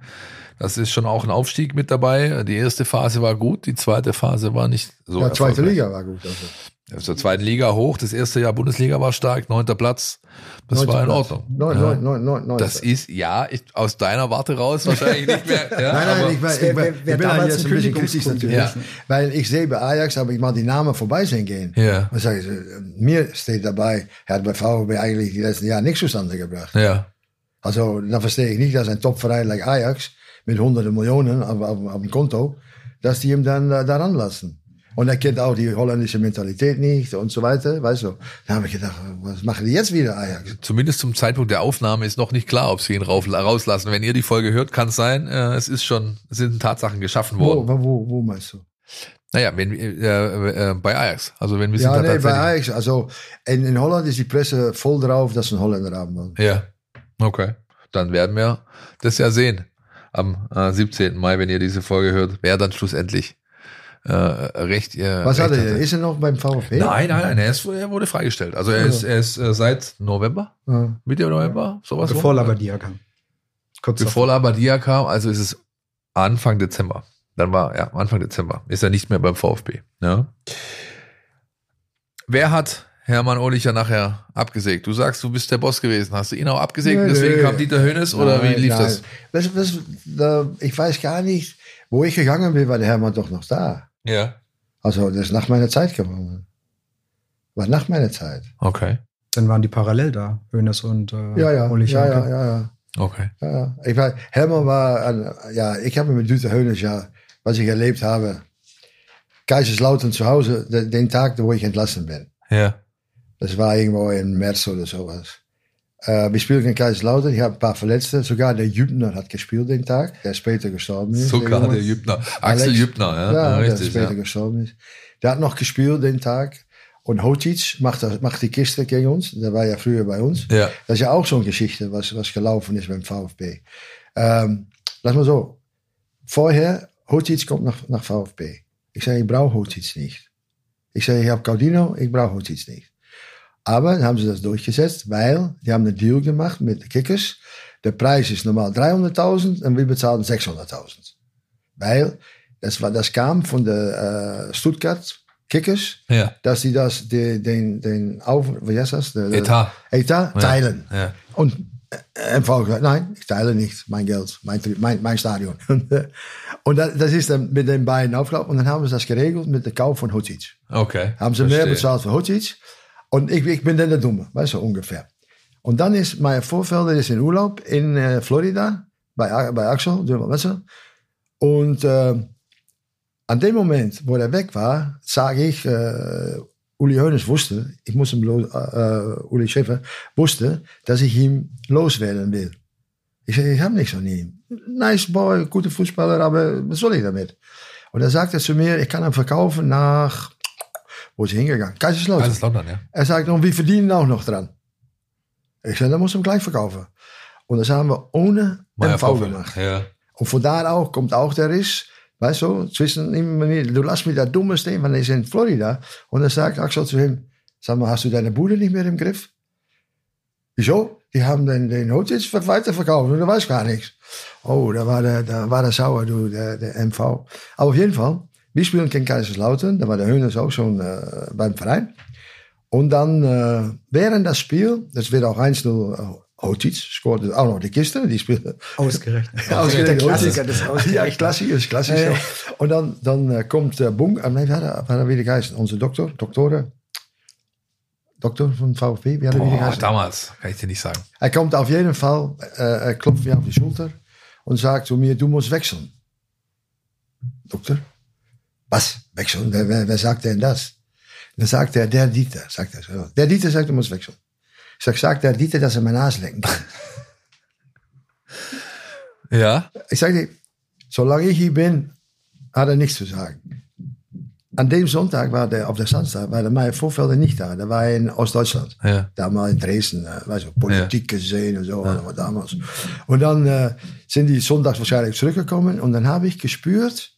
das ist schon auch ein Aufstieg mit dabei. Die erste Phase war gut, die zweite Phase war nicht so. ja, zweite. Liga war gut. Also. Aus der zweiten Liga hoch, das erste Jahr Bundesliga war stark, neunter Platz. Das Neunter war in Platz. Ordnung. Neun, ja. neun, neun, neun, neun. Das ist, ja, ich, aus deiner Warte raus wahrscheinlich nicht mehr. Ja, Nein, nein, aber- ich, war, ich, war, ich bin halt damals jetzt ein bisschen kritisch natürlich. gewesen. Weil ich sehe bei Ajax, habe ich mal die Namen vorbei sehen gehen. Ja. Und sage ich, äh, mir steht dabei, er hat bei VfB eigentlich die letzten Jahre nichts zustande gebracht. ja. Also, dann verstehe ich nicht, dass ein Topverein like Ajax mit hunderten Millionen auf, auf, auf dem Konto, dass die ihm dann äh, daran lassen. Und er kennt auch die holländische Mentalität nicht und so weiter, weißt du. Da habe ich gedacht, was machen die jetzt wieder Ajax? Zumindest zum Zeitpunkt der Aufnahme ist noch nicht klar, ob sie ihn rauf, rauslassen. Wenn ihr die Folge hört, kann es sein, äh, es ist schon, es sind Tatsachen geschaffen Wo, worden. wo, wo, wo meinst du? Naja, wenn, äh, äh, bei Ajax. Also wenn wir sind Ja, da nee, bei tatsächlich- Ajax, also in, in Holland ist die Presse voll drauf, dass einen Holländer haben wollen. Ja, okay. Dann werden wir das ja sehen. Am äh, 17. Mai, wenn ihr diese Folge hört, wer dann schlussendlich äh, recht ihr. Was recht hat er? hatte. Ist er noch beim VfB? Nein, nein, nein, er, ist, er wurde freigestellt. Also er ist, er ist äh, seit November, Ja. Mitte November, sowas. Bevor rum. Labadia kam. Kurz Bevor Labadia kam, also ist es Anfang Dezember. Dann war, ja, Anfang Dezember ist er nicht mehr beim VfB. Ja. Wer hat Hermann Ohlicher nachher abgesägt? Du sagst, du bist der Boss gewesen. Hast du ihn auch abgesägt? Nee, Deswegen nee. kam Dieter Hönes oder wie Nein, lief nein. das? Das, das, da, ich weiß gar nicht, wo ich gegangen bin, war der Hermann doch noch da. Ja. Also, das ist nach meiner Zeit geworden. War nach meiner Zeit. Okay. Dann waren die parallel da, Hönes und äh, Ja, ja, Uli ja, ja, ja, ja. Okay. ja, ja. Ich war, Hermann war, ein, ja, ich habe mit Dieter Hönes, ja, was ich erlebt habe, Kaiserslautern zu Hause, de- den Tag, wo ich entlassen bin. Ja. Das war irgendwo im März oder sowas. Äh, wir spielten in Kaiserslautern, ich habe ein paar Verletzte, sogar der Jübner hat gespielt den Tag, der später gestorben ist. Sogar Junge. der Jübner. Axel Alex. Jübner, ja. Ja, ja der richtig. später Ja. gestorben ist. Der hat noch gespielt den Tag. Und Hotic macht, das, macht die Kiste gegen uns. Der war ja früher bei uns. Ja. Das ist ja auch so eine Geschichte, was, was gelaufen ist beim VfB. Ähm, lass mal so. Vorher, Hotic kommt nach, nach VfB. Ich sage, ich brauche Hotic nicht. Ich sage, ich habe Caudino, ich brauche Hotic nicht. Aber dann haben sie das durchgesetzt, weil die haben einen Deal gemacht mit den Kickers. Der Preis ist normal 300.000 und wir bezahlen 600.000. Weil das, war, das kam von der äh, Stuttgart Kickers, Ja. dass sie das, die, den, den Auf, wie heißt das? Der, der Etat. Etat teilen. Ja. Und äh, MV gesagt, nein, ich teile nicht mein Geld, mein, mein, mein Stadion. Und, äh, das, das ist dann mit den beiden aufgelaufen. Und dann haben sie das geregelt mit dem Kauf von Hotic. Okay. Haben sie mehr Verstehe. bezahlt für Hotic. Und ich, ich bin dann der Dumme, weißt du, ungefähr. Und dann ist mein Vorfelder ist in Urlaub in äh, Florida, bei, bei Axel, weißt du. Und äh, an dem Moment, wo er weg war, sage ich, äh, Uli Hoeneß wusste, ich muss ihm, lo- äh, Uli Schäfer, wusste, dass ich ihn loswerden will. Ich sage, ich habe nichts an ihm. Nice boy, guter Fußballer, aber was soll ich damit? Und er sagte zu mir, ich kann ihn verkaufen nach, wo ist er hingegangen? Kaiserslautern. Kaiserslautern, ja. Er sagt, und wir verdienen auch noch dran. Ich zei, dan muss hem gleich verkaufen. Und das haben wir ohne MV gemacht. Ja. Und von da auch kommt auch der Riss, weißt du, zwischen ihm und mir. Du lass mich da dumme stehen, weil er ist in Florida. Und er sagt Axel zu ihm, sag mal, hast du deine Bude nicht mehr im Griff? Wieso? Die haben den, den Hotel weiterverkauft und du weißt gar nichts. Oh, da war der, da war der sauer, du, der, der MV. Aber auf jeden Fall, wir spielen gegen Kaiserslautern, da war der Hönes auch schon äh, beim Verein. Und dann äh, während das Spiel, das wird auch 1-0, äh, Hotic scoort auch noch die Kiste, die spielt Ausgerechnet. Ausgerechnet Der Klassiker des Ja. Klassiker ist Klassiker. Ja, ja. Und dann, dann äh, kommt äh, Bunk, äh, nee, wie hat er, wie hat er wieder geheißen? Onze Doktor, Doktoren. Doktor von VfB, wie hat er wieder Boah, geheißen? damals, kann ich dir nicht sagen. Er kommt auf jeden Fall, äh, klopft mir auf die Schulter und sagt zu mir, du musst wechseln. Doktor, was, wechseln? Wer, wer, wer sagt denn das? Dann sagt er, der Dieter, sagt er. Der Dieter sagt, du musst wechseln. Ich sag, sagt der Dieter, dass er mein Nase lecken kann. Ja. Ich sage, solange ich hier bin, hat er nichts zu sagen. An dem Sonntag war der, auf der Samstag, war der Meier Vorfelder nicht da. Der war in Ostdeutschland. Ja. Da mal in Dresden, äh, weißt du, Politik gesehen und so, ja. damals. Und dann äh, sind die sonntags wahrscheinlich zurückgekommen und dann habe ich gespürt,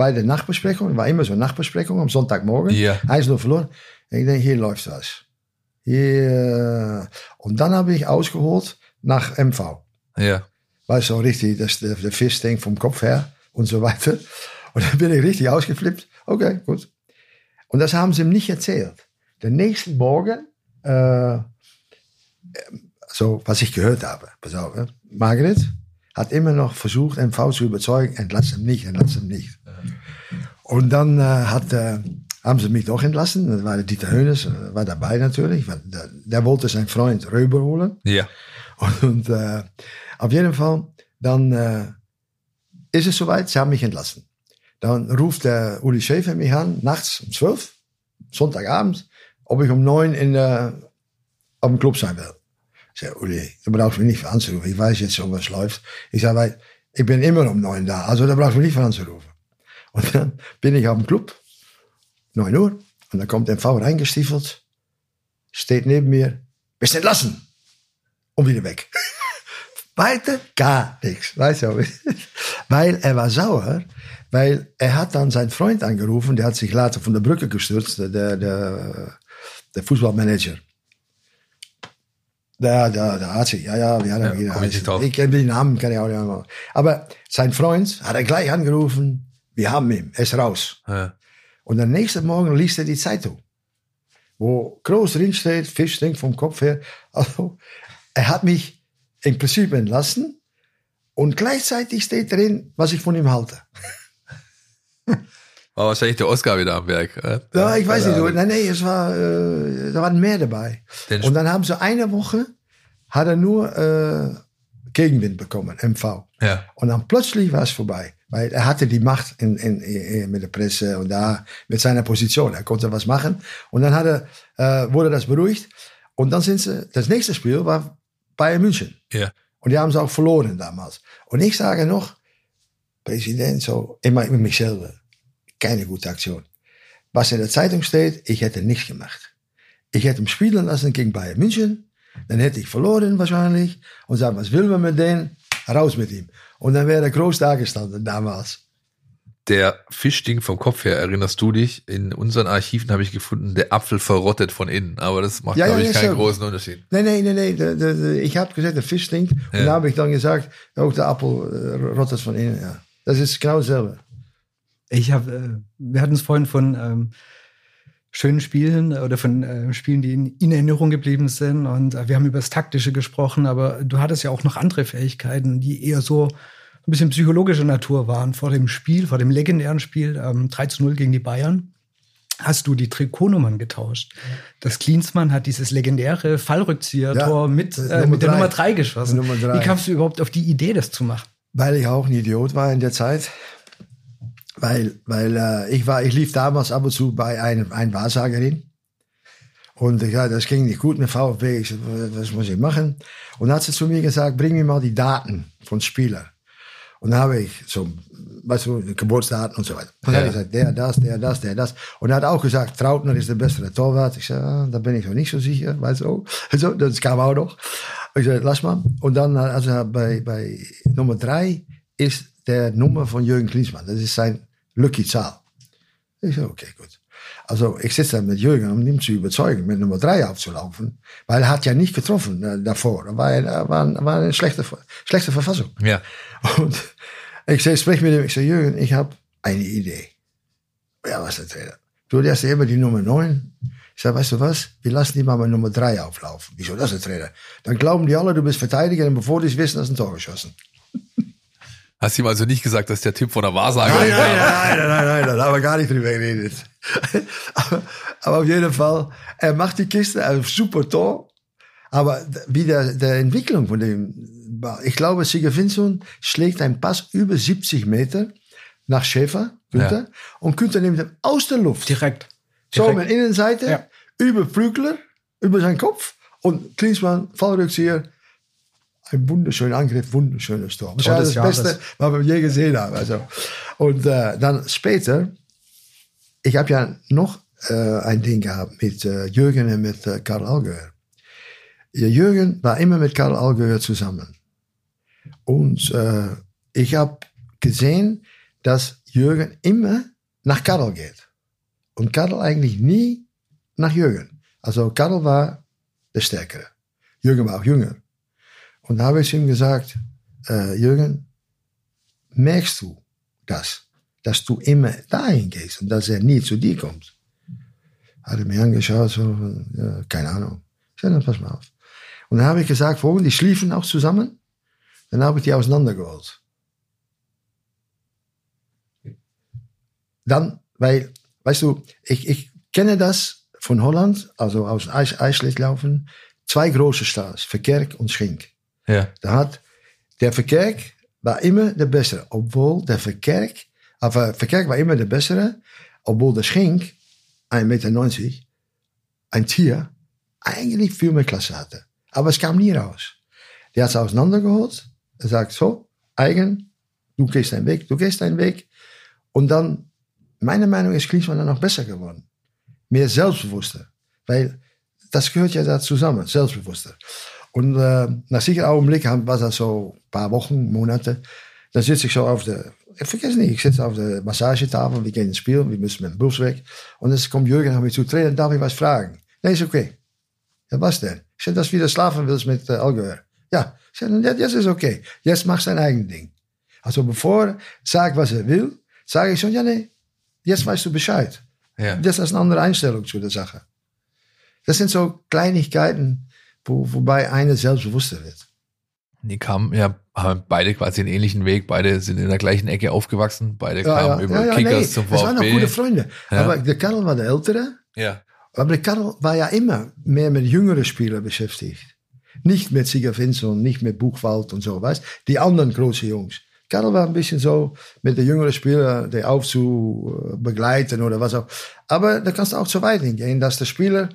bei der Nachbesprechung, war immer so eine Nachbesprechung am Sonntagmorgen, Ja. hij is nog verloren. En ik denk, hier läuft was. Hier, und dann habe ich ausgeholt nach MV. Ja. War so richtig, das der, der Fischtank vom Kopf her und so weiter. Und dann bin ich richtig ausgeflippt. Okay, gut. Und das haben sie ihm nicht erzählt. Den nächsten Morgen, äh, so was ich gehört habe, pass auf, hè. Margaret hat immer noch versucht, MV zu überzeugen, entlass ihn nicht, entlass ihn nicht. Und dann äh, hat, äh, haben sie mich doch entlassen. Das war Dieter Hönes, äh, war dabei natürlich. weil Der, der wollte sein Freund Röber holen. Ja. Und äh, auf jeden Fall, dann äh, ist es soweit, sie haben mich entlassen. Dann ruft der Uli Schäfer mich an, nachts um 12, Sonntagabend, ob ich um 9 in der, auf dem Club sein will. Ich sage, Uli, da brauchst du mich nicht anzurufen. Ich weiß jetzt schon, was läuft. Ich sage, weil ich bin immer um 9 da, also da brauchst du mich nicht anzurufen. Und dann bin ich dem Club, 9 Uhr, und dann kommt MV reingestiefelt, steht neben mir, bist entlassen. Und wieder weg. Weiter gar nichts. Weißt du? Weil er war sauer, weil er hat dann seinen Freund angerufen, der hat sich later von der Brücke gestürzt, der, der, der Fußballmanager. Der, der, der Arzt, ja, ja, wie hat er Ja, wieder ich. Ich kenne den Namen, kann ich auch nicht mehr. Aber sein Freund hat er gleich angerufen, wir haben ihn, er ist raus. ja. Und am nächsten Morgen liest er die Zeitung, wo groß drin steht, Fisch stinkt vom Kopf her. Also, er hat mich im Prinzip entlassen und gleichzeitig steht drin, was ich von ihm halte. War wahrscheinlich der Oscar wieder am Werk. äh? Ja, ich weiß nicht, nein, nee, es war, äh, da waren mehr dabei. Den Und dann haben sie eine Woche, hat er nur äh, Gegenwind bekommen, MV. Ja. Und dann plötzlich war es vorbei. Weil er hatte die Macht in, in, in, mit der Presse und da mit seiner Position. Er konnte was machen. Und dann hat er, äh, wurde das beruhigt. Und dann sind sie, das nächste Spiel war Bayern München. Ja. Und die haben sie auch verloren damals. Und ich sage noch, Präsident, so, immer mit mich selber, keine gute Aktion. Was in der Zeitung steht, ich hätte nichts gemacht. Ich hätte ihn spielen lassen gegen Bayern München, dann hätte ich verloren wahrscheinlich und sagen, was will man mit denen? Raus mit ihm. Und dann wäre er groß dagestanden damals. Der Fischding vom Kopf her, erinnerst du dich? In unseren Archiven habe ich gefunden, der Apfel verrottet von innen. Aber das macht, Ja, glaube ja, ich, ja, keinen so. großen Unterschied. Nee, nee, nee, nee. De, de, de, ich habe gesagt, der Fisch stinkt. Und da habe ich dann gesagt, auch der Apfel äh, rottet von innen. Ja. Das ist genau dasselbe. Ich habe, äh, wir hatten es vorhin von ähm, schönen Spielen oder von äh, Spielen, die in, in Erinnerung geblieben sind. Und äh, wir haben über das Taktische gesprochen, aber du hattest ja auch noch andere Fähigkeiten, die eher so ein bisschen psychologischer Natur waren. Vor dem Spiel, vor dem legendären Spiel ähm, 3 zu 0 gegen die Bayern, hast du die Trikotnummern getauscht. Das Klinsmann hat dieses legendäre Fallrückzieher-Tor Ja, mit, äh, Nummer mit der drei. Nummer 3 geschossen. Nummer drei. Wie kamst du überhaupt auf die Idee, das zu machen? Weil ich auch ein Idiot war in der Zeit. Weil, weil äh, ich war, ich lief damals ab und zu bei einem, einer Wahrsagerin. Und ja, das ging nicht gut mit VfB. Ich so, was muss ich machen? Und dann hat sie zu mir gesagt, bring mir mal die Daten von Spielern. Und dann habe ich so, weißt du, Geburtsdaten und so weiter. Und dann Ja. hat ich gesagt, der, das, der, das, der, das. Und er hat auch gesagt, Trautner ist der bessere Torwart. Ich sage, ah, da bin ich noch nicht so sicher, weißt du. Also, das kam auch noch. Ich sage, lass mal. Und dann, also bei, bei Nummer drei ist der Nummer von Jürgen Klinsmann. Das ist sein Lucky Zahl. Ich sage, okay, gut. Also ich sitze da mit Jürgen, um ihn zu überzeugen, mit Nummer drei aufzulaufen. Weil er hat ja nicht getroffen äh, davor. Er war, er war, war eine schlechte, schlechte Verfassung. Ja. Und ich sag, sprich mit ihm, ich sage, Jürgen, ich habe eine Idee. Ja, was der Trainer? Du, ja immer die Nummer 9. Ich sage, weißt du was? Wir lassen die mal mit Nummer 3 auflaufen. Wieso, das ist der Trainer. Dann glauben die alle, du bist Verteidiger und bevor die es wissen, hast du ein Tor geschossen. Hast ihm also nicht gesagt, dass der Typ von der Wahrsagerin Nein, nein, war? nein, nein, nein, nein, da haben wir gar nicht drüber geredet. aber, aber auf jeden Fall, er macht die Kiste, ein super Tor. Aber wie der, der Entwicklung von dem ich glaube, Sigurd Finson schlägt einen Pass über 70 Meter nach Schäfer, Günther. Und Günther nimmt ihn aus der Luft. Direkt. So mit Innenseite, Ja. über Flügler, über seinen Kopf. Und Klinsmann, Fallrückzieher. Ein wunderschöner Angriff, wunderschönes Tor. War das Jahres. Beste, was wir je gesehen haben. Also. Und äh, dann später, ich habe ja noch äh, ein Ding gehabt mit äh, Jürgen und mit äh, Karl. Ja, Jürgen war immer mit Karl Allgäuer zusammen. Und äh, ich habe gesehen, dass Jürgen immer nach Karl geht. Und Karl eigentlich nie nach Jürgen. Also Karl war der Stärkere. Jürgen war auch jünger. Und da habe ich ihm gesagt, äh, Jürgen, merkst du das? Dass du immer dahin gehst und dass er nie zu dir kommt? Hat er mir angeschaut, so, ja, keine Ahnung. Ich sag, dann pass mal auf. Und dann habe ich gesagt, vorhin, die schliefen auch zusammen. Dann habe ich die auseinandergeholt. Dann, weil, weißt du, ich, ich kenne das von Holland, also aus Eis, Eisschlittlaufen, zwei große Stars, Verkerk und Schink. Ja. Da hat der Verkerk war immer der Bessere, obwohl der Verkerk, aber Verkerk war immer der Bessere, obwohl der Schink, 1,90 Meter, ein Tier, eigentlich viel mehr Klasse hatte. Aber es kam nie raus. Der hat es auseinandergeholt. Er sagt so, eigen, du gehst deinen Weg, du gehst deinen Weg. Und dann, meine Meinung ist Klinsmann dann noch besser geworden. Mehr selbstbewusster. Weil das gehört ja da zusammen, selbstbewusster. Und äh, nach sicher Augenblick war das so ein paar Wochen, Monate. Dann sitze ich so auf der, ich vergesse nicht, ich sitze auf der Massagetafel, wir gehen ins Spiel, wir müssen mit dem Bus weg. Und es kommt Jürgen nach mir zu, Trainer, darf ich was fragen? Nee, ist okay. Ja, was denn? Ich zei, dass du wieder schlafen willst mit äh, Allgäuer. Ja, ich ja, jetzt ist okay. Jetzt mach sein eigen Ding. Also bevor sagt, was er will, sage ich schon, ja, nee, jetzt weißt du Bescheid. Ja. Das ist eine andere Einstellung zu der Sache. Das sind so Kleinigkeiten, wo, wobei einer selbstbewusster wird. Die kamen, ja, haben beide quasi einen ähnlichen Weg, beide sind in der gleichen Ecke aufgewachsen, beide Ja, kamen ja, über ja, Kickers nee, zum Das waren noch gute VfB. Freunde. Aber der Karl war der Ältere. Ja. Aber der Karl war ja immer mehr mit jüngeren Spielern beschäftigt. Nicht mit Sieger Vincent, nicht mit Buchwald und so, weißt Die anderen großen Jungs. Karl war ein bisschen so mit den jüngeren Spielern, die aufzu begleiten oder was auch. Aber da kannst du auch zu weit hingehen, dass der Spieler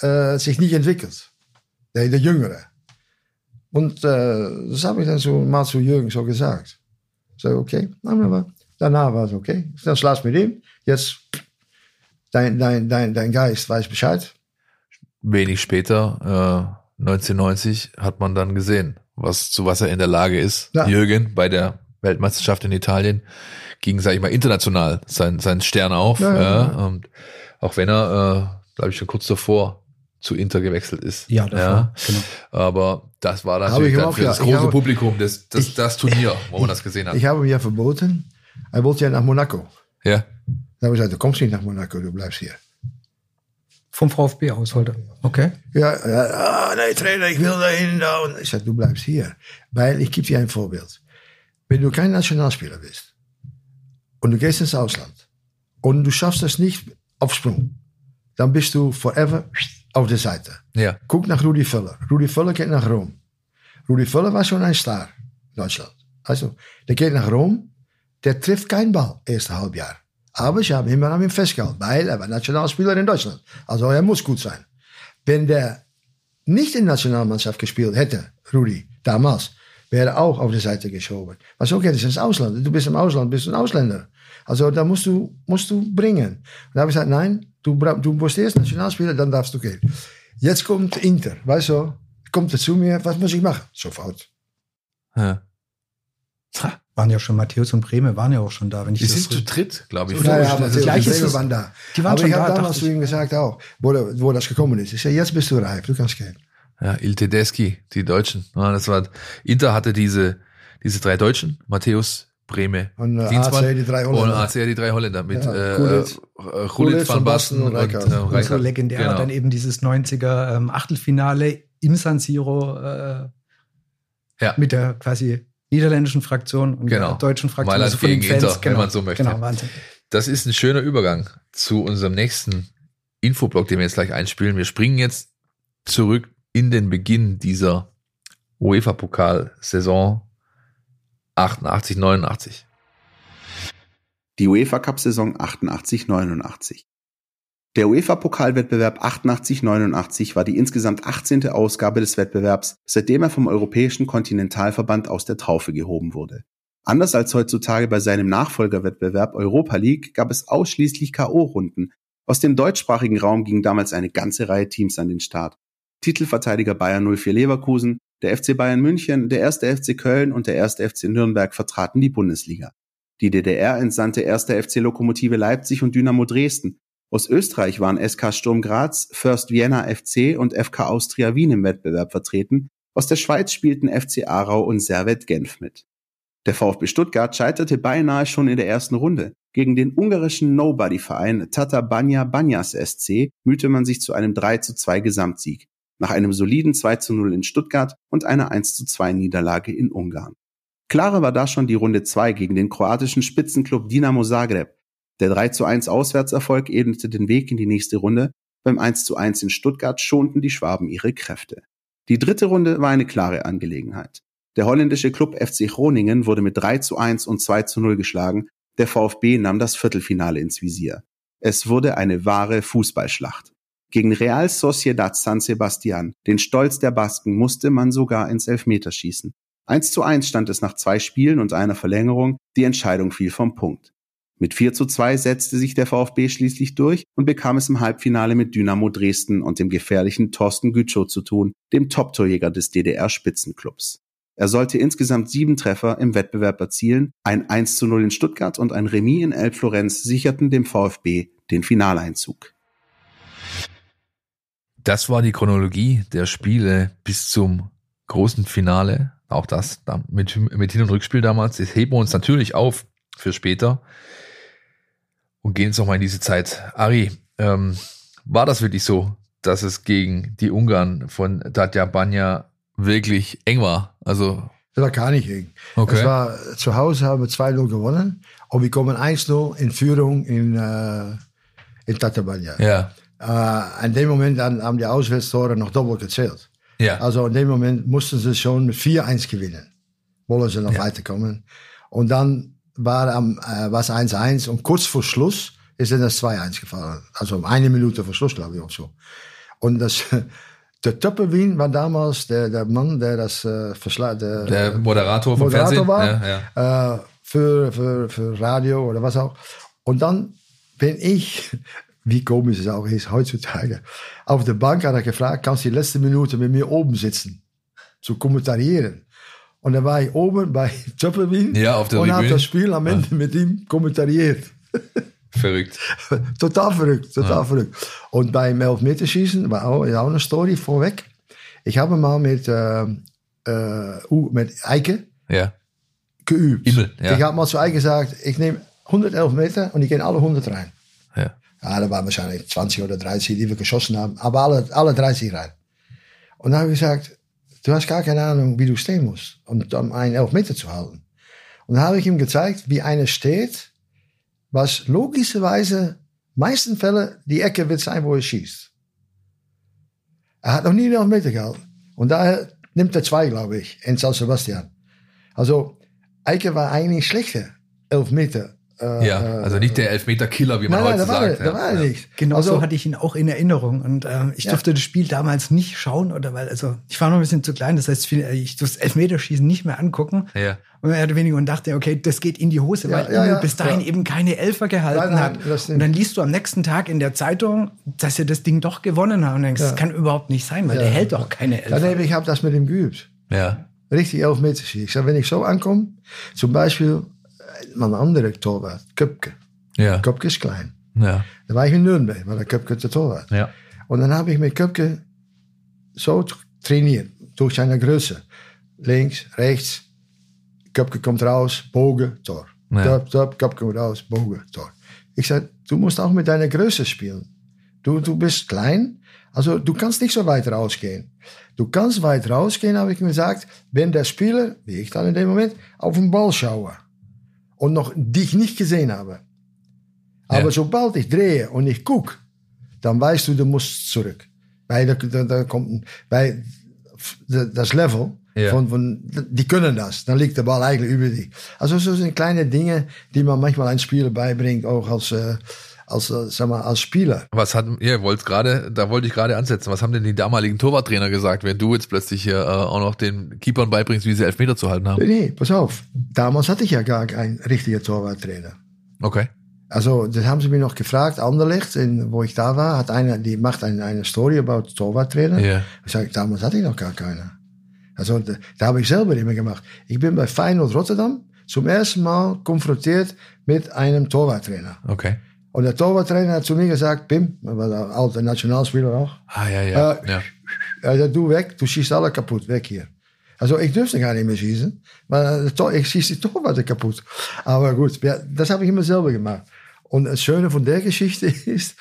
äh, sich nicht entwickelt. Der, der Jüngere. Und äh, das habe ich dann so mal zu Jürgen so gesagt. So, okay, danach war es okay. Dann schlaf mit ihm. Jetzt, dein, dein, dein, dein Geist weiß Bescheid. Wenig später, äh, 1990, hat man dann gesehen, was, zu was er in der Lage ist. Ja. Jürgen bei der Weltmeisterschaft in Italien ging, sage ich mal, international sein, sein Stern auf. Ja, ja. Und auch wenn er, äh, glaube ich, schon kurz davor zu Inter gewechselt ist. Ja, davor, genau. Aber das war natürlich ich dann auch für das ja- ich große habe- Publikum das, das, ich- das Turnier, wo man das gesehen hat. Ich habe ihm ja verboten. Er wollte ja nach Monaco. ja. Da habe ich gesagt, du kommst nicht nach Monaco, du bleibst hier. Vom VfB aus heute. Okay. Ja, ja ah, nee, Trainer, ich will dahin. Da. Und ich sage, du bleibst hier. Weil ich gebe dir ein Vorbild. Wenn du kein Nationalspieler bist und du gehst ins Ausland und du schaffst es nicht auf Sprung, dann bist du forever auf der Seite. Ja. Guck nach Rudi Völler. Rudi Völler geht nach Rom. Rudi Völler war schon ein Star in Deutschland. Also, der geht nach Rom, der trifft keinen Ball, erste Halbjahr. Aber sie haben immer an ihm festgehalten, weil er war Nationalspieler in Deutschland. Also er muss gut sein. Wenn der nicht in der Nationalmannschaft gespielt hätte, Rudi, damals, wäre er auch auf die Seite geschoben. Was okay, das ist ins Ausland. Du bist im Ausland, bist ein Ausländer. Also da musst du, musst du bringen. Und da habe ich gesagt, nein, du, du musst erst Nationalspieler, dann darfst du gehen. Jetzt kommt Inter, weißt du, kommt er zu mir, was muss ich machen? Sofort. ja. Waren ja schon Matthäus und Breme waren ja auch schon da, wenn ich Die das sind zu dritt, glaube ich. Ja, ja, die, die ist es- waren da. die waren aber schon ich habe da, damals zu ihm gesagt auch, wo, wo das gekommen ist. Ich sage, jetzt bist du reif, du kannst gehen. Ja, Il Tedeschi, die Deutschen. Ja, das war, Inter hatte diese, diese drei Deutschen, Matthäus, Breme, Und, äh, AC die drei Holländer. Und AC die drei Holländer mit Ja, äh, äh, Van Basten und, und äh, Und so legendär Genau. dann eben dieses 90er ähm, Achtelfinale im San Siro äh, Ja. mit der quasi niederländischen Fraktion und Genau. der deutschen Fraktion. Mailand also von den gegen Fans, Inter, wenn man so möchte. Genau, Wahnsinn. Das ist ein schöner Übergang zu unserem nächsten Infoblock, den wir jetzt gleich einspielen. Wir springen jetzt zurück in den Beginn dieser UEFA-Pokal-Saison 88, 89. die UEFA Cup Saison 88-89. Der UEFA-Pokalwettbewerb 88-89 war die insgesamt 18. Ausgabe des Wettbewerbs, seitdem er vom Europäischen Kontinentalverband aus der Taufe gehoben wurde. Anders als heutzutage bei seinem Nachfolgerwettbewerb Europa League gab es ausschließlich K.O.-Runden. Aus dem deutschsprachigen Raum ging damals eine ganze Reihe Teams an den Start. Titelverteidiger Bayern 04 Leverkusen, der FC Bayern München, der erste FC Köln und der erste FC Nürnberg vertraten die Bundesliga. Die DDR entsandte erster FC Lokomotive Leipzig und Dynamo Dresden. Aus Österreich waren SK Sturm Graz, First Vienna FC und FK Austria Wien im Wettbewerb vertreten. Aus der Schweiz spielten FC Aarau und Servet Genf mit. Der VfB Stuttgart scheiterte beinahe schon in der ersten Runde. Gegen den ungarischen Nobody-Verein Tata Banya Banyas SC mühte man sich zu einem 3 zu 2 Gesamtsieg. Nach einem soliden 2 zu 0 in Stuttgart und einer 1 zu 2 Niederlage in Ungarn. Klarer war da schon die Runde 2 gegen den kroatischen Spitzenclub Dinamo Zagreb. Der 3 zu 1 Auswärtserfolg ebnete den Weg in die nächste Runde. Beim 1 zu 1 in Stuttgart schonten die Schwaben ihre Kräfte. Die dritte Runde war eine klare Angelegenheit. Der holländische Club FC Groningen wurde mit 3 zu 1 und 2 zu 0 geschlagen. Der VfB nahm das Viertelfinale ins Visier. Es wurde eine wahre Fußballschlacht. Gegen Real Sociedad San Sebastian, den Stolz der Basken, musste man sogar ins Elfmeterschießen. 1 zu 1 stand es nach zwei Spielen und einer Verlängerung. Die Entscheidung fiel vom Punkt. Mit 4 zu 2 setzte sich der VfB schließlich durch und bekam es im Halbfinale mit Dynamo Dresden und dem gefährlichen Thorsten Gütschow zu tun, dem Top-Torjäger des DDR-Spitzenclubs. Er sollte insgesamt sieben Treffer im Wettbewerb erzielen. Ein 1 zu 0 in Stuttgart und ein Remis in Elbflorenz sicherten dem VfB den Finaleinzug. Das war die Chronologie der Spiele bis zum großen Finale. Auch das mit, mit Hin- und Rückspiel damals. Das heben wir uns natürlich auf für später und gehen jetzt nochmal in diese Zeit. Ari, ähm, war das wirklich so, dass es gegen die Ungarn von Tatja Banja wirklich eng war. Also das war gar nicht eng. Okay. Es war, zu Hause haben wir 2-0 gewonnen und wir kommen 1-0 in Führung in, äh, in Tatabanya. ja, Äh, in dem Moment dann haben die Auswärtstore noch doppelt gezählt. ja, Also in dem Moment mussten sie schon mit 4-1 gewinnen. Wollen sie noch Ja. weiterkommen. Und dann war am, äh, was 1-1 und kurz vor Schluss ist dann das 2-1 gefallen. Also eine Minute vor Schluss, glaube ich auch so. Und das, der Töpperwien war damals der, der Mann, der das äh, verschla der, der Moderator vom Moderator Fernsehen. war Ja, ja. äh, für, für, für Radio oder was auch. Und dann bin ich, wie komisch es auch ist heutzutage, auf der Bank hat er gefragt, kannst du die letzte Minute mit mir oben sitzen, zu kommentarieren. Und dann war ich oben bei Töpperwien Ja, auf der und habe das Spiel am Ende mit ihm kommentariert. Verrückt. total verrückt, total verrückt. Und beim Elfmeterschießen war auch, auch eine Story vorweg. Ich habe mal mit, äh, äh, mit Eike Ja. geübt. Himmel, ja. Ich habe mal zu Eike gesagt, ich nehme 111 Meter und ich gehe alle 100 rein. ja. Ja, da waren wahrscheinlich 20 oder 30, die wir geschossen haben, aber alle, alle 30 rein. Und dann habe ich gesagt, du hast gar keine Ahnung, wie du stehen musst, um, um einen Elfmeter zu halten. Und dann habe ich ihm gezeigt, wie einer steht, was logischerweise meisten Fällen die Ecke wird sein, wo er schießt. Er hat noch nie einen Elfmeter gehalten. Und daher nimmt er zwei, glaube ich, in San Sebastian. Also, Eike war eigentlich schlechter Elfmeter. Äh, Ja, also nicht der Elfmeter-Killer, wie man Nein, nein, heute da war, sagt. er, da war er ja. nicht. Genau also, so hatte ich ihn auch in Erinnerung. Und ähm, ich Ja. durfte das Spiel damals nicht schauen, oder weil, also ich war noch ein bisschen zu klein, das heißt, viel, ich durfte das Elfmeterschießen nicht mehr angucken. Ja. Und mehr oder weniger und dachte, okay, das geht in die Hose, Ja, weil ja, ja, bis dahin ja. eben keine Elfer gehalten Nein, nein, hat. Und dann liest du am nächsten Tag in der Zeitung, dass er das Ding doch gewonnen hat. Und denkst, das kann überhaupt nicht sein, weil Ja. der hält doch keine Elfer. Dann habe ich hab das mit ihm geübt. ja. Richtig Elfmeter schießen. Ich sag, wenn ich so ankomme, zum Beispiel, äh, mein anderer Torwart, Köpke. Ja. Köpke ist klein. Ja. Da war ich in Nürnberg, war der Köpke der Torwart. Ja. Und dann habe ich mit Köpke so trainiert, durch seine Größe. Links, rechts, Köpke kommt raus, Bogen, Tor. Ja. Top, top, Köpke kommt raus, Bogen, Tor. Ich sag, du musst auch mit deiner Größe spielen. Du, du bist klein, also du kannst nicht so weit rausgehen. Du kannst weit rausgehen, habe ich ihm gesagt, wenn der Spieler, wie ich dann in dem Moment, auf den Ball schaue und noch dich nicht gesehen habe. Aber Ja. sobald ich drehe und ich guck, dann weißt du, du musst zurück. Weil da, da, kommt, ein- weil das Level Ja. Von, von, die können das. Dann liegt der Ball eigentlich über die. Also so sind kleine Dinge, die man manchmal einem Spieler beibringt, auch als, äh, als, äh, sag mal, als Spieler. Was hat, ihr wollt gerade, da wollte ich gerade ansetzen. Was haben denn die damaligen Torwarttrainer gesagt, wenn du jetzt plötzlich hier äh, auch noch den Keepern beibringst, wie sie Elfmeter zu halten haben? Nee, pass auf. Damals hatte ich ja gar keinen richtigen Torwarttrainer. Okay. Also, das haben sie mir noch gefragt. Anderlecht, in, wo ich da war, hat einer, die macht eine, eine Story about Torwarttrainer. Ja. Ich sag, damals hatte ich noch gar keiner. Also, da, da habe ich selber immer gemacht. Ich bin bei Feyenoord Rotterdam zum ersten Mal konfrontiert mit einem Torwarttrainer. Okay. Und der Torwarttrainer hat zu mir gesagt, Pim, war alte Nationalspieler auch, Ah, ja, ja. Äh, ja. er sagt, du weg, du schießt alle kaputt, weg hier. Also ich durfte gar nicht mehr schießen, weil Tor- ich schieße die Torwarte kaputt. Aber gut, ja, das habe ich immer selber gemacht. Und das Schöne von der Geschichte ist,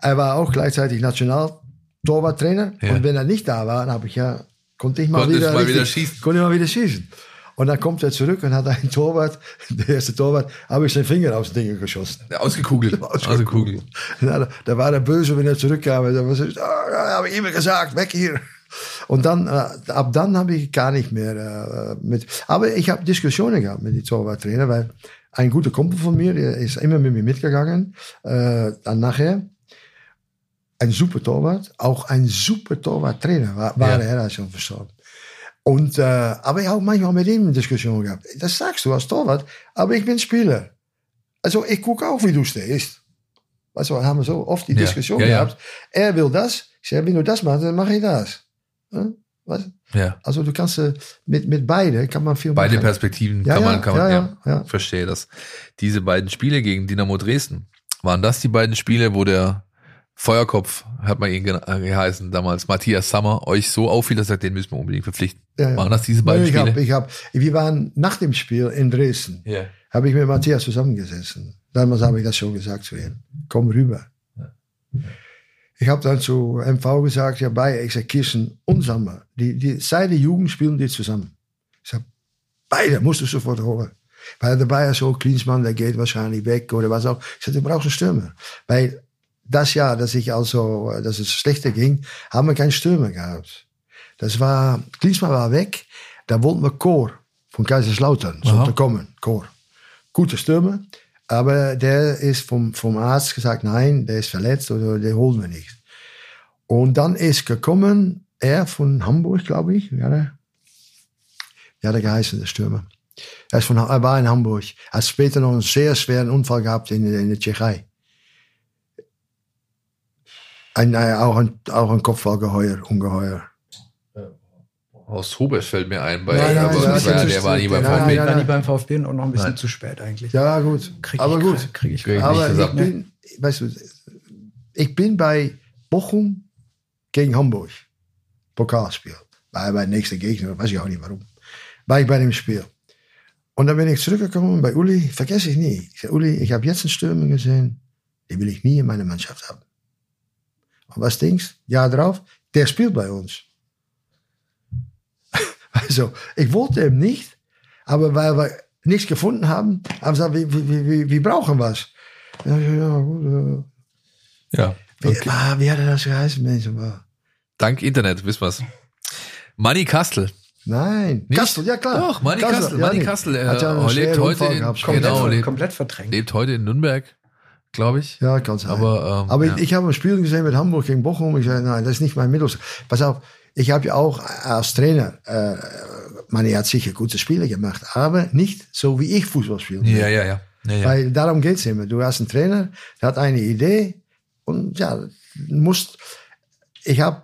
er war auch gleichzeitig Nationaltorwarttrainer. Ja. Und wenn er nicht da war, dann habe ich ja, konnte ich mal Konntest wieder, mal wieder richtig- schießen. Konnte ich mal wieder schießen. Und dann kommt er zurück und hat einen Torwart, der erste Torwart, habe ich seinen Finger aus dem Ding geschossen. Ausgekugelt. Ausgekugelt. Ja, da, war er böse, wenn er zurückkam. Da oh, habe ich immer gesagt, weg hier. Und dann, äh, ab dann habe ich gar nicht mehr äh, mit. Aber ich habe Diskussionen gehabt mit den Torwarttrainer, weil ein guter Kumpel von mir, der ist immer mit mir mitgegangen. Äh, dann nachher ein super Torwart, auch ein super Torwarttrainer war, war Ja. er, ist schon verstorben. Und, äh, aber ich habe manchmal mit ihm eine Diskussion gehabt. Das sagst du als Torwart, aber ich bin Spieler. Also ich gucke auch, wie du stehst. Weißt du, haben wir so oft die Ja. Diskussion Ja, ja. gehabt. Er will das. Ich sage, wenn du das machst, dann mache ich das. Hm? Ja. Also du kannst äh, mit, mit beide kann man viel Beide machen. Perspektiven kann man, kann man, ja, ja. verstehe das. Diese beiden Spiele gegen Dynamo Dresden, waren das die beiden Spiele, wo der Feuerkopf, hat man ihn äh, geheißen damals, Matthias Sammer, euch so auffiel, dass er den müssen wir unbedingt verpflichten. Ja, ja. Waren das diese beiden ich Spiele? hab, ich hab, wir waren nach dem Spiel in Dresden. Ja. habe ich mit Matthias zusammengesessen. Damals habe ich das schon gesagt zu ihm. Komm rüber. Ich habe dann zu MV gesagt, ja, bei, ich sag, Kirsten und Sammer, die, die, seit der Jugend spielen die zusammen. Ich sag, beide musst du sofort holen. Weil dabei ist so, Klinsmann, der geht wahrscheinlich weg oder was auch. Ich sag, du brauchst einen Stürmer. Weil das Jahr, dass ich also, dass es schlechter ging, haben wir keinen Stürmer gehabt. Das war, Klinsmann war weg, da wollten wir Chor von Kaiserslautern, Aha. sollte kommen, Chor. Gute Stürmer, aber der ist vom, vom Arzt gesagt, nein, der ist verletzt oder den holen wir nicht. Und dann ist gekommen, er von Hamburg, glaube ich, ja, der, ja, der geheißen, der Stürmer. Er, ist von, er war in Hamburg, hat später noch einen sehr schweren Unfall gehabt in, in der Tschechei. Ein, äh, auch, ein, auch ein Kopfballgeheuer, ungeheuer. Horst Hubers fällt mir ein, bei, Nein, nein, aber nein, war, das der war nie beim nein, VfB. nein, war nie beim VfB und auch noch ein bisschen Nein. zu spät eigentlich. Ja, gut. Krieg ich aber grad- gut. Krieg ich Krieg ich Aber gesagt. ich bin, weißt du, ich bin bei Bochum gegen Hamburg. Pokalspiel. War bei nächster Gegner, weiß ich auch nicht warum. War ich bei dem Spiel. Und dann bin ich zurückgekommen bei Uli, vergesse ich nie. Ich sage, Uli, ich habe jetzt einen Stürmer gesehen, den will ich nie in meiner Mannschaft haben. Und was denkst Jahr drauf, der spielt bei uns. Also, ich wollte ihn nicht, aber weil wir nichts gefunden haben, haben sie gesagt, wir, wir, wir, wir brauchen was. Ja, ja, ja, gut, ja. Ja. Wie, Okay. ah, wie hat er das geheißen, Mensch? Dank Internet, wissen wir's. Manni Kastel. Nein, Nicht? Kastel, ja klar. Doch, Manni Kastel, ja, Manni nee. Kastel, äh, ja lebt heute in- genau, lebt- komplett verdrängt. Lebt heute in Nürnberg, glaube ich. Ja, kann sein. Aber, ähm, Aber ja. ich, ich habe ein Spiel gesehen mit Hamburg gegen Bochum. Ich sage, nein, das ist nicht mein Mittel. Pass auf, ich habe ja auch als Trainer, äh, man hat sicher gute Spiele gemacht, aber nicht so wie ich Fußball spiele. Ja, ja, ja. ja, ja. Weil darum geht's immer. Du hast einen Trainer, der hat eine Idee und ja, musst. Ich habe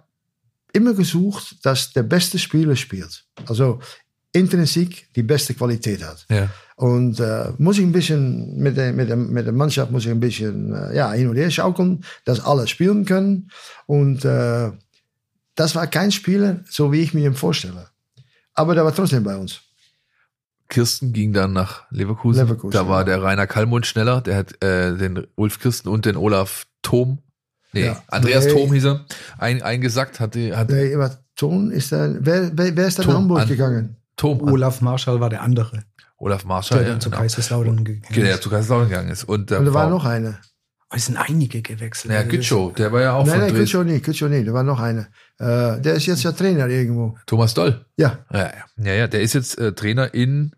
immer gesucht, dass der beste Spieler spielt. Also intrinsiek die beste Qualität hat. ja. Und äh, muss ich ein bisschen mit der, mit der, mit der Mannschaft muss ich ein bisschen äh, ja, hin und her schaukeln, dass alle spielen können. Und äh, das war kein Spieler, so wie ich mir ihn vorstelle. Aber der war trotzdem bei uns. Kirsten ging dann nach Leverkusen. Leverkusen, da war ja. der Rainer Kallmund schneller. Der hat äh, den Ulf Kirsten und den Olaf Thom, nee, Ja. Andreas Nee. Thom hieß er, ein, eingesackt. Hat, hat Der Eva Thon ist dann, wer, wer, wer ist dann nach Hamburg an- gegangen? Thom, Olaf Marschall war der andere, Olaf Marschall, der ja, dann zu genau. Kaiserslautern gegangen der ist. zu Kaiserslautern gegangen ist. Und, der Und da war noch einer. Aber es sind einige gewechselt. Ja, Also das- Gütschow, der war ja auch nein, von nein. Kutscho nicht, Kutscho nicht. Da war noch einer. Äh, der ist jetzt ja Trainer irgendwo. Thomas Doll. Ja, Ja, ja, ja, ja der ist jetzt äh, Trainer in,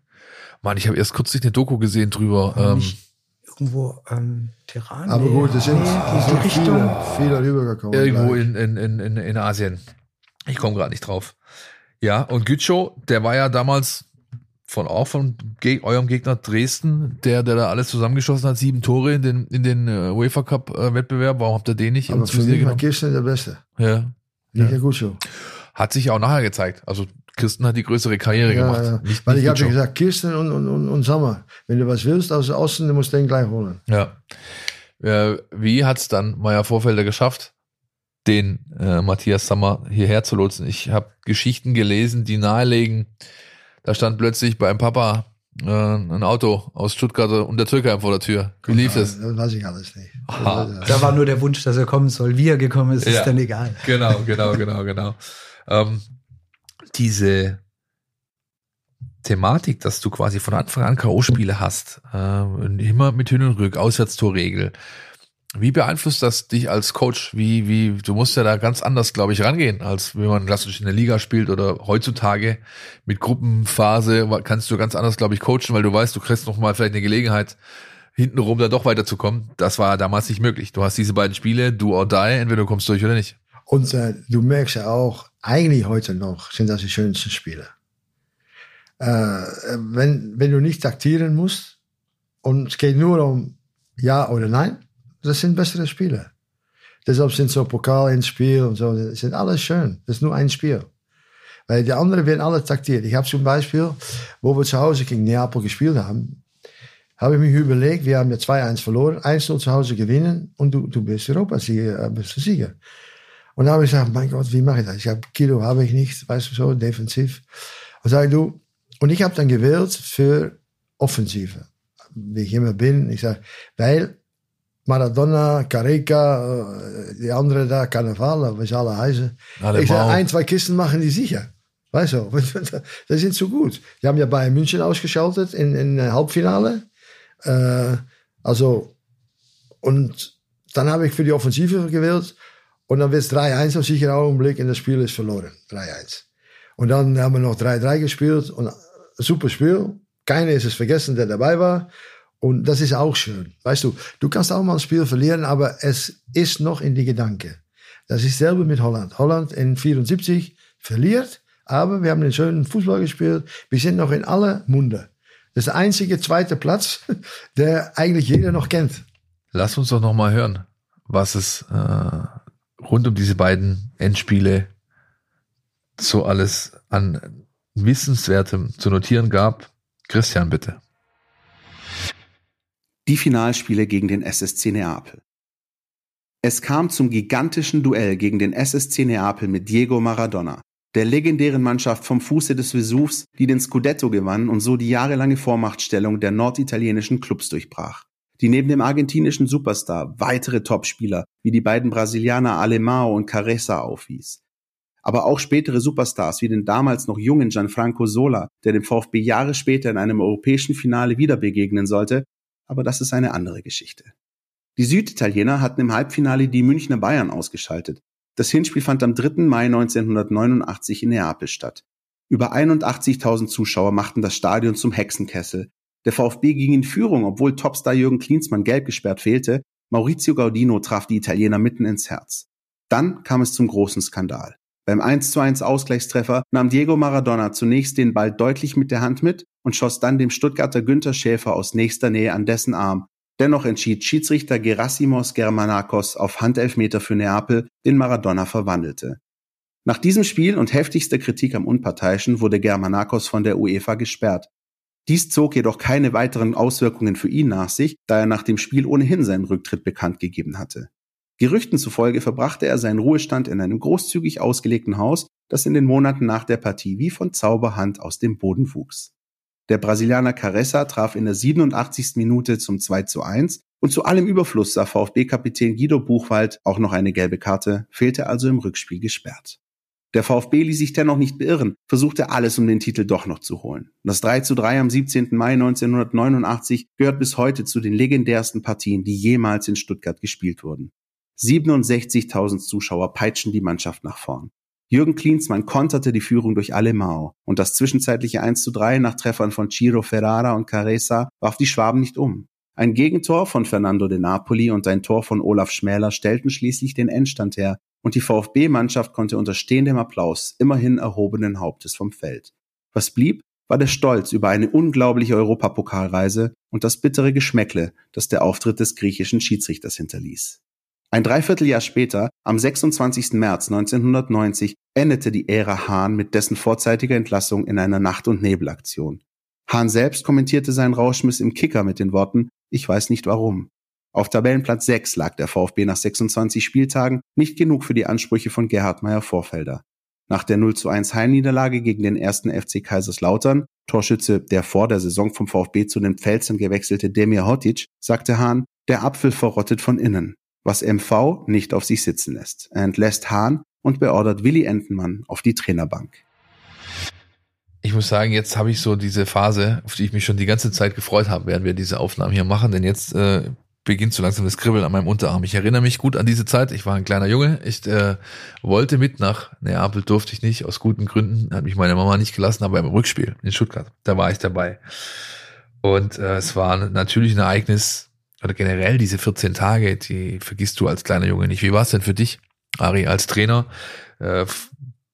Mann, ich habe erst kürzlich eine Doku gesehen drüber. Ähm, nicht irgendwo ähm, Terran. aber gut, es sind, die sind Richtung. viele, viele rübergekommen. irgendwo in, in, in, in Asien. Ich komme gerade nicht drauf. Ja, und Gütschow, der war ja damals von auch von Geg eurem Gegner Dresden, der, der da alles zusammengeschossen hat, sieben Tore in den, in den äh, UEFA Cup äh, Wettbewerb. Warum habt ihr den nicht Aber für mich war? Kirsten der Beste. Ja. Nicht Ja. Kutscho. Hat sich auch nachher gezeigt. Also Kirsten hat die größere Karriere Ja, gemacht. ja. Nicht, Weil nicht ich habe Gütschow. gesagt, Kirsten und, und, und, und Sommer. Wenn du was willst aus Osten, du musst den gleich holen. Ja. Äh, wie hat's dann Meier Vorfelder geschafft, den äh, Matthias Sammer hierher zu lotsen? Ich habe Geschichten gelesen, die nahelegen, da stand plötzlich beim Papa äh, ein Auto aus Stuttgart und der Türkei vor der Tür. Wie lief das? Das weiß ich alles nicht. Aha. Da war nur der Wunsch, dass er kommen soll. Wie er gekommen ist, Ja. ist dann egal. Genau, genau, genau, genau. Ähm, diese Thematik, dass du quasi von Anfang an K.O.-Spiele hast, äh, immer mit Hin und Rück, Auswärtstorregel. Wie beeinflusst das dich als Coach? Wie, wie, du musst ja da ganz anders, glaube ich, rangehen, als wenn man klassisch in der Liga spielt oder heutzutage mit Gruppenphase kannst du ganz anders, glaube ich, coachen, weil du weißt, du kriegst noch mal vielleicht eine Gelegenheit, hintenrum da doch weiterzukommen. Das war damals nicht möglich. Du hast diese beiden Spiele, do or die, entweder du kommst durch oder nicht. Und äh, du merkst ja auch, eigentlich heute noch sind das die schönsten Spiele. Äh, wenn, wenn du nicht taktieren musst und es geht nur um Ja oder Nein, das sind bessere Spiele. Deshalb sind so Pokal ins Spiel und so, das sind alles schön. Das ist nur ein Spiel. Weil die anderen werden alle taktiert. Ich habe zum Beispiel, wo wir zu Hause gegen Neapel gespielt haben, habe ich mich überlegt, wir haben ja 2-1 verloren, 1-0 zu Hause gewinnen und du, du bist Europasieger, äh, bist der Sieger. Und da habe ich gesagt, mein Gott, wie mache ich das? Ich habe Kilo habe ich nicht, weißt du so, defensiv. Und sage du, und ich habe dann gewählt für Offensive, wie ich immer bin. Ich sage, weil Maradona, Careca, äh, die andere da, Carnaval, sie alle heißen. Alle ich sage, ein, zwei Kisten machen die sicher. Weißt du, das sind so gut. Die haben ja Bayern München ausgeschaltet in, in Halbfinale. Äh, also, und dann habe ich für die Offensive gewählt. Und dann wird es 3-1 auf sicheren Augenblick und das Spiel ist verloren. 3-1. Und dann haben wir noch 3-3 gespielt und ein super Spiel. Keiner ist es vergessen, der dabei war. Und das ist auch schön. Weißt du, du kannst auch mal ein Spiel verlieren, aber es ist noch in die Gedanken. Das ist selber mit Holland. Holland in 74 verliert, aber wir haben einen schönen Fußball gespielt. Wir sind noch in aller Munde. Das ist der einzige zweite Platz, der eigentlich jeder noch kennt. Lass uns doch noch mal hören, was es äh, rund um diese beiden Endspiele so alles an Wissenswertem zu notieren gab. Christian, bitte. Die Finalspiele gegen den SSC Neapel. Es kam zum gigantischen Duell gegen den SSC Neapel mit Diego Maradona, der legendären Mannschaft vom Fuße des Vesuvs, die den Scudetto gewann und so die jahrelange Vormachtstellung der norditalienischen Clubs durchbrach. Die neben dem argentinischen Superstar weitere Topspieler wie die beiden Brasilianer Alemão und Caressa aufwies. Aber auch spätere Superstars wie den damals noch jungen Gianfranco Sola, der dem VfB Jahre später in einem europäischen Finale wieder begegnen sollte, aber das ist eine andere Geschichte. Die Süditaliener hatten im Halbfinale die Münchner Bayern ausgeschaltet. Das Hinspiel fand am 3. Mai 1989 in Neapel statt. Über 81.000 Zuschauer machten das Stadion zum Hexenkessel. Der VfB ging in Führung, obwohl Topstar Jürgen Klinsmann gelb gesperrt fehlte. Maurizio Gaudino traf die Italiener mitten ins Herz. Dann kam es zum großen Skandal. Beim 1 zu 1 Ausgleichstreffer nahm Diego Maradona zunächst den Ball deutlich mit der Hand mit und schoss dann dem Stuttgarter Günther Schäfer aus nächster Nähe an dessen Arm. Dennoch entschied Schiedsrichter Gerasimos Germanakos auf Handelfmeter für Neapel, den Maradona verwandelte. Nach diesem Spiel und heftigster Kritik am Unparteiischen wurde Germanakos von der UEFA gesperrt. Dies zog jedoch keine weiteren Auswirkungen für ihn nach sich, da er nach dem Spiel ohnehin seinen Rücktritt bekannt gegeben hatte. Gerüchten zufolge verbrachte er seinen Ruhestand in einem großzügig ausgelegten Haus, das in den Monaten nach der Partie wie von Zauberhand aus dem Boden wuchs. Der Brasilianer Caressa traf in der 87. Minute zum 2 zu 1 und zu allem Überfluss sah VfB-Kapitän Guido Buchwald auch noch eine gelbe Karte, fehlte also im Rückspiel gesperrt. Der VfB ließ sich dennoch nicht beirren, versuchte alles, um den Titel doch noch zu holen. Das 3 zu 3 am 17. Mai 1989 gehört bis heute zu den legendärsten Partien, die jemals in Stuttgart gespielt wurden. 67.000 Zuschauer peitschen die Mannschaft nach vorn. Jürgen Klinsmann konterte die Führung durch alle Mao und das zwischenzeitliche 1 zu 3 nach Treffern von Ciro Ferrara und Caressa warf die Schwaben nicht um. Ein Gegentor von Fernando de Napoli und ein Tor von Olaf Schmäler stellten schließlich den Endstand her und die VfB-Mannschaft konnte unter stehendem Applaus immerhin erhobenen Hauptes vom Feld. Was blieb, war der Stolz über eine unglaubliche Europapokalreise und das bittere Geschmäckle, das der Auftritt des griechischen Schiedsrichters hinterließ. Ein Dreivierteljahr später, am 26. März 1990, endete die Ära Hahn mit dessen vorzeitiger Entlassung in einer Nacht- und Nebelaktion. Hahn selbst kommentierte seinen Rauschmiss im Kicker mit den Worten, ich weiß nicht warum. Auf Tabellenplatz 6 lag der VfB nach 26 Spieltagen, nicht genug für die Ansprüche von Gerhard Meyer Vorfelder. Nach der 0 zu 1 Heimniederlage gegen den ersten FC Kaiserslautern, Torschütze der vor der Saison vom VfB zu den Pfälzern gewechselte Demir Hotic, sagte Hahn, der Apfel verrottet von innen was MV nicht auf sich sitzen lässt. Er entlässt Hahn und beordert Willi Entenmann auf die Trainerbank. Ich muss sagen, jetzt habe ich so diese Phase, auf die ich mich schon die ganze Zeit gefreut habe, während wir diese Aufnahmen hier machen, denn jetzt äh, beginnt so langsam das Kribbeln an meinem Unterarm. Ich erinnere mich gut an diese Zeit. Ich war ein kleiner Junge. Ich äh, wollte mit nach Neapel, durfte ich nicht, aus guten Gründen. Hat mich meine Mama nicht gelassen, aber im Rückspiel in Stuttgart, da war ich dabei. Und äh, es war natürlich ein Ereignis, oder generell diese 14 Tage, die vergisst du als kleiner Junge nicht. Wie war es denn für dich, Ari, als Trainer, äh,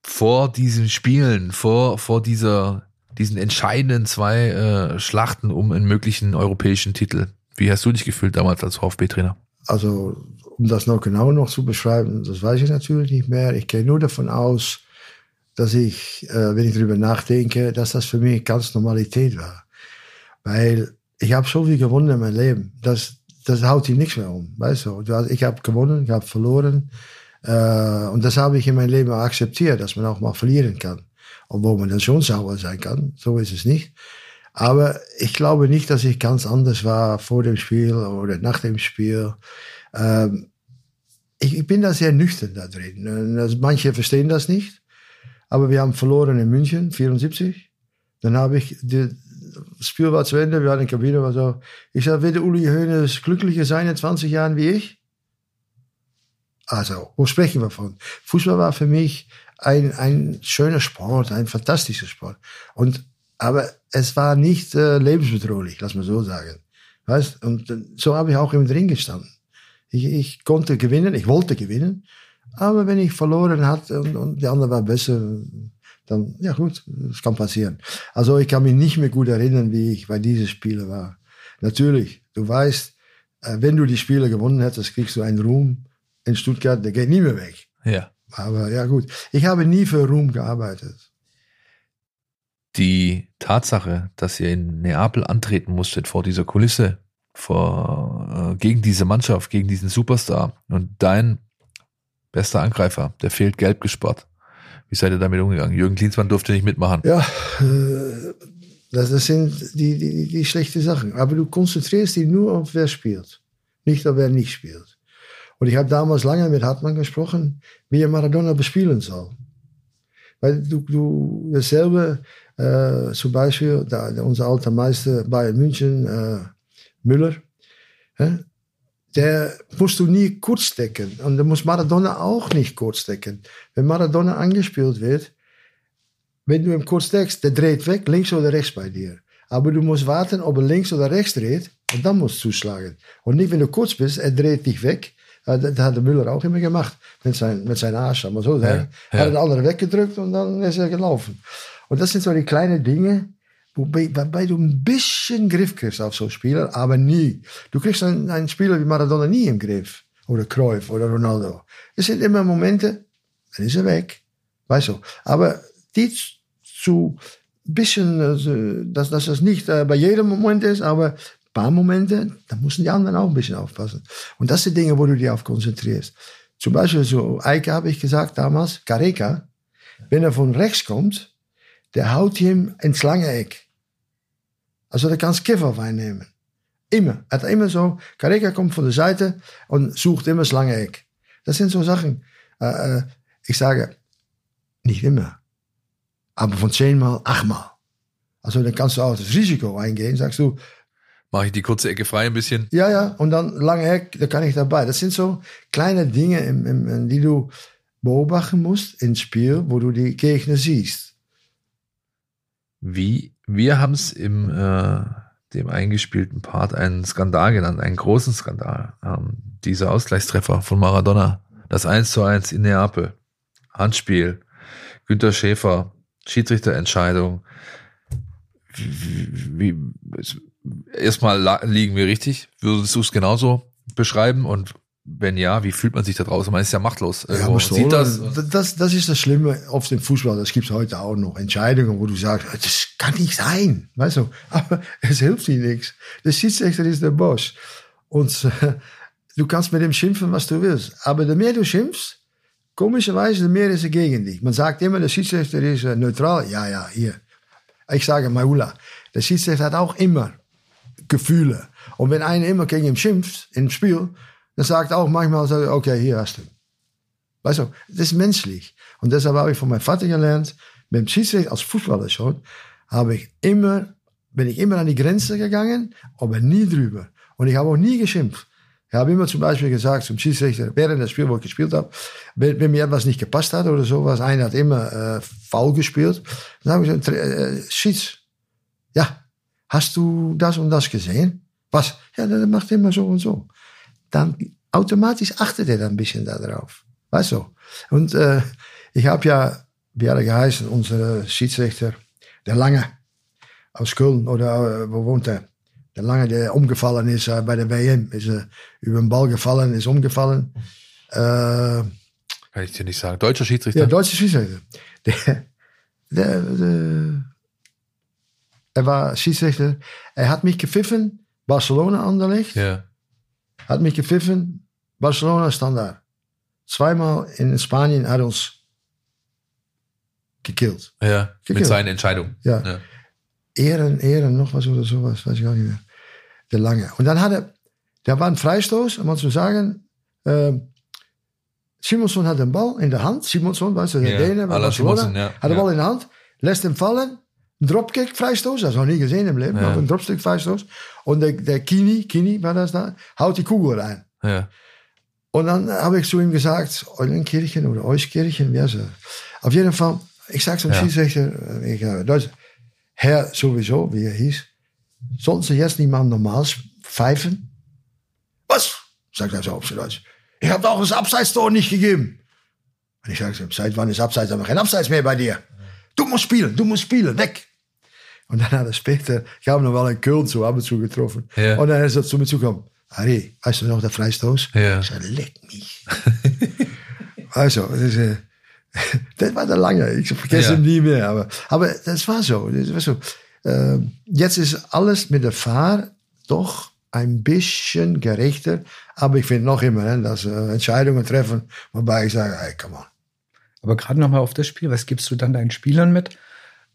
vor diesen Spielen, vor, vor dieser, diesen entscheidenden zwei äh, Schlachten um einen möglichen europäischen Titel? Wie hast du dich gefühlt damals als VfB-Trainer? Also, um das noch genau noch zu beschreiben, das weiß ich natürlich nicht mehr. Ich gehe nur davon aus, dass ich, äh, wenn ich darüber nachdenke, dass das für mich ganz Normalität war. Weil ich habe so viel gewonnen in meinem Leben. Das, das haut dich nichts mehr um. Weißt du? Ich habe gewonnen, ich habe verloren. Äh, und das habe ich in meinem Leben akzeptiert, dass man auch mal verlieren kann. Obwohl man dann schon sauer sein kann. So ist es nicht. Aber ich glaube nicht, dass ich ganz anders war vor dem Spiel oder nach dem Spiel. Ähm, ich, ich bin da sehr nüchtern da drin. Manche verstehen das nicht. Aber wir haben verloren in München, 74. Dann habe ich die, das Spiel war zu Ende, wir hatten Kabine, war so. Ich sage, wird Uli Hoeneß glücklicher sein in 20 Jahren wie ich? Also, wo sprechen wir von? Fußball war für mich ein, ein schöner Sport, ein fantastischer Sport. Und, aber es war nicht äh, lebensbedrohlich, lass mal so sagen. Weißt? Und äh, so habe ich auch im Ring gestanden. Ich, ich konnte gewinnen, ich wollte gewinnen. Aber wenn ich verloren hatte und, und die andere war besser, dann, ja gut, das kann passieren. Also ich kann mich nicht mehr gut erinnern, wie ich bei diesen Spielen war. Natürlich, du weißt, äh, wenn du die Spiele gewonnen hättest, kriegst du einen Ruhm in Stuttgart, der geht nie mehr weg. Ja. Aber ja gut, ich habe nie für Ruhm gearbeitet. Die Tatsache, dass ihr in Neapel antreten musstet vor dieser Kulisse, vor, äh, gegen diese Mannschaft, gegen diesen Superstar und dein bester Angreifer, der fehlt gelb gespart. Wie seid ihr damit umgegangen? Jürgen Klinsmann durfte nicht mitmachen. Ja, äh, das, sind die, die, die schlechten Sachen. Aber du konzentrierst dich nur auf wer spielt, nicht auf wer nicht spielt. Und ich habe damals lange mit Hartmann gesprochen, wie er Maradona bespielen soll. Weil du, du dasselbe, äh, zum Beispiel, da, unser alter Meister Bayern München, äh, Müller, der musst du nie kurz decken. Und der muss Maradona auch nicht kurz decken. Wenn Maradona angespielt wird, wenn du ihn kurz deckst, der dreht weg, links oder rechts bei dir. Aber du musst warten, ob er links oder rechts dreht und dann musst du zuschlagen. Und nicht, wenn du kurz bist, er dreht dich weg. Das hat der Müller auch immer gemacht. Mit, sein, mit seinem Arsch. Aber so, ja, ja. Er hat den anderen weggedrückt und dann ist er gelaufen. Und das sind so die kleinen Dinge, Wobei, wobei du ein bisschen Griff kriegst auf so Spieler, aber nie. Du kriegst einen, einen Spieler wie Maradona nie im Griff. Oder Cruyff oder Ronaldo. Es sind immer Momente, dann ist er weg. Weißt du. Aber die zu bisschen, also, dass, dass das nicht äh, bei jedem Moment ist, aber ein paar Momente, da müssen die anderen auch ein bisschen aufpassen. Und das sind Dinge, wo du dich auf konzentrierst. Zum Beispiel so, Eike habe ich gesagt damals, Careca, wenn er von rechts kommt, der haut ihm ins lange Eck. Also der kannst Kifferwein nehmen. Immer. Er hat immer so, Kareka kommt von der Seite und sucht immer das lange Eck. Das sind so Sachen. Äh, äh, ich sage, Nicht immer. Aber von zehnmal achtmal. Also dann kannst du auch das Risiko eingehen, sagst du, Mache ich die kurze Ecke frei ein bisschen. ja, ja, und dann lange Eck, da kann ich dabei. Das sind so kleine Dinge, im, im, im, die du beobachten musst ins Spiel, wo du die Gegner siehst. Wie, wir haben es im äh, dem eingespielten Part einen Skandal genannt, einen großen Skandal. Ähm, dieser Ausgleichstreffer von Maradona, das 1 zu 1 in Neapel, Handspiel, Günter Schäfer, Schiedsrichterentscheidung. Wie, wie, erstmal liegen wir richtig. Würdest du es genauso beschreiben? Und wenn ja, wie fühlt man sich da draußen? Man ist ja machtlos. Ja, musst du Sieht das? das, das ist das Schlimme oft im Fußball. Das gibt es heute auch noch. Entscheidungen, wo du sagst, das kann nicht sein. Weißt du, aber es hilft dir nichts. Der Schiedsrichter ist der Boss. Und äh, du kannst mit ihm schimpfen, was du willst. Aber je mehr du schimpfst, komischerweise, je mehr ist er gegen dich. Man sagt immer, der Schiedsrichter ist äh, neutral. Ja, ja, hier. Ich sage Maula. Der Schiedsrichter hat auch immer Gefühle. Und wenn einer immer gegen ihn schimpft im Spiel, dann sagt auch manchmal, okay, hier hast du. Weißt du, das ist menschlich. Und deshalb habe ich von meinem Vater gelernt, mit dem Schiedsrichter als Fußballer schon, habe ich immer, bin ich immer an die Grenze gegangen, aber nie drüber. Und ich habe auch nie geschimpft. Ich habe immer zum Beispiel gesagt zum Schiedsrichter, während des Spiels, wo ich gespielt habe, wenn, wenn mir etwas nicht gepasst hat oder sowas, einer hat immer äh, faul gespielt, dann habe ich gesagt, äh, Schieds, ja, hast du das und das gesehen? Was? Ja, der macht immer so und so. Dann automatisch achtet er dann ein bisschen darauf. Weißt du? Und äh, ich habe ja, wie hat er geheißen, unser Schiedsrichter, der Lange aus Köln, oder äh, wo wohnt er? Der Lange, der umgefallen ist äh, bei der WM, ist äh, über den Ball gefallen, ist umgefallen. Äh, Kann ich dir nicht sagen. Deutscher Schiedsrichter? ja, deutsche Schiedsrichter. Der, der, der, er war Schiedsrichter. Er hat mich gepfiffen, Barcelona Anderlecht. ja. Hat mich gepfiffen, Barcelona Standard. Zweimal in Spanien hat uns gekillt. Ja, mit Gekillt. seinen Entscheidungen. Ja. Ja. Ehren, Ehren, noch was oder sowas, weiß ich gar nicht mehr. Der Lange. Und dann hat er, da war ein Freistoß, um mal zu sagen, äh, Simonson hat den Ball in der Hand. Simonson, weißt du, der Ja, Däne Barcelona. Simonsen, ja. Hat den Ja. Ball in der Hand, lässt ihn fallen. Ein Dropkick, Freistoß, das noch nie gesehen im Leben, Ja. aber ein Dropkick, Freistoß. Und der, der Kini, Kini war das da, haut die Kugel rein. Ja. Und dann habe ich zu ihm gesagt, Eulenkirchen oder Euskirchen, wie heißt er? Auf jeden Fall, ich sag zum Ja. Schiedsrichter, ich, äh, Deutsch, Herr sowieso, wie er hieß, sollten Sie jetzt nicht mal normal pfeifen? Was? Sagt er so auf Deutsch. Ich habe doch das Abseitstor nicht gegeben. Und ich sage, seit wann ist Abseits? Aber kein Abseits mehr bei dir. Du musst spielen, du musst spielen, weg. Und dann hat er später, ich habe noch mal in Köln so ab und zu getroffen. Ja. Und dann ist er zu mir zugekommen. Harry, weißt du noch der Freistoß? Ja. Ich sage, leck mich. also, das, ist, äh, das war der lange. Ich vergesse Ja. ihn nie mehr. Aber, aber das war so. Das war so. Äh, jetzt ist alles mit der Fahr doch ein bisschen gerechter. Aber ich finde noch immer, ne, dass äh, Entscheidungen treffen, wobei ich sage, hey, come on. Aber gerade nochmal auf das Spiel, was gibst du dann deinen Spielern mit?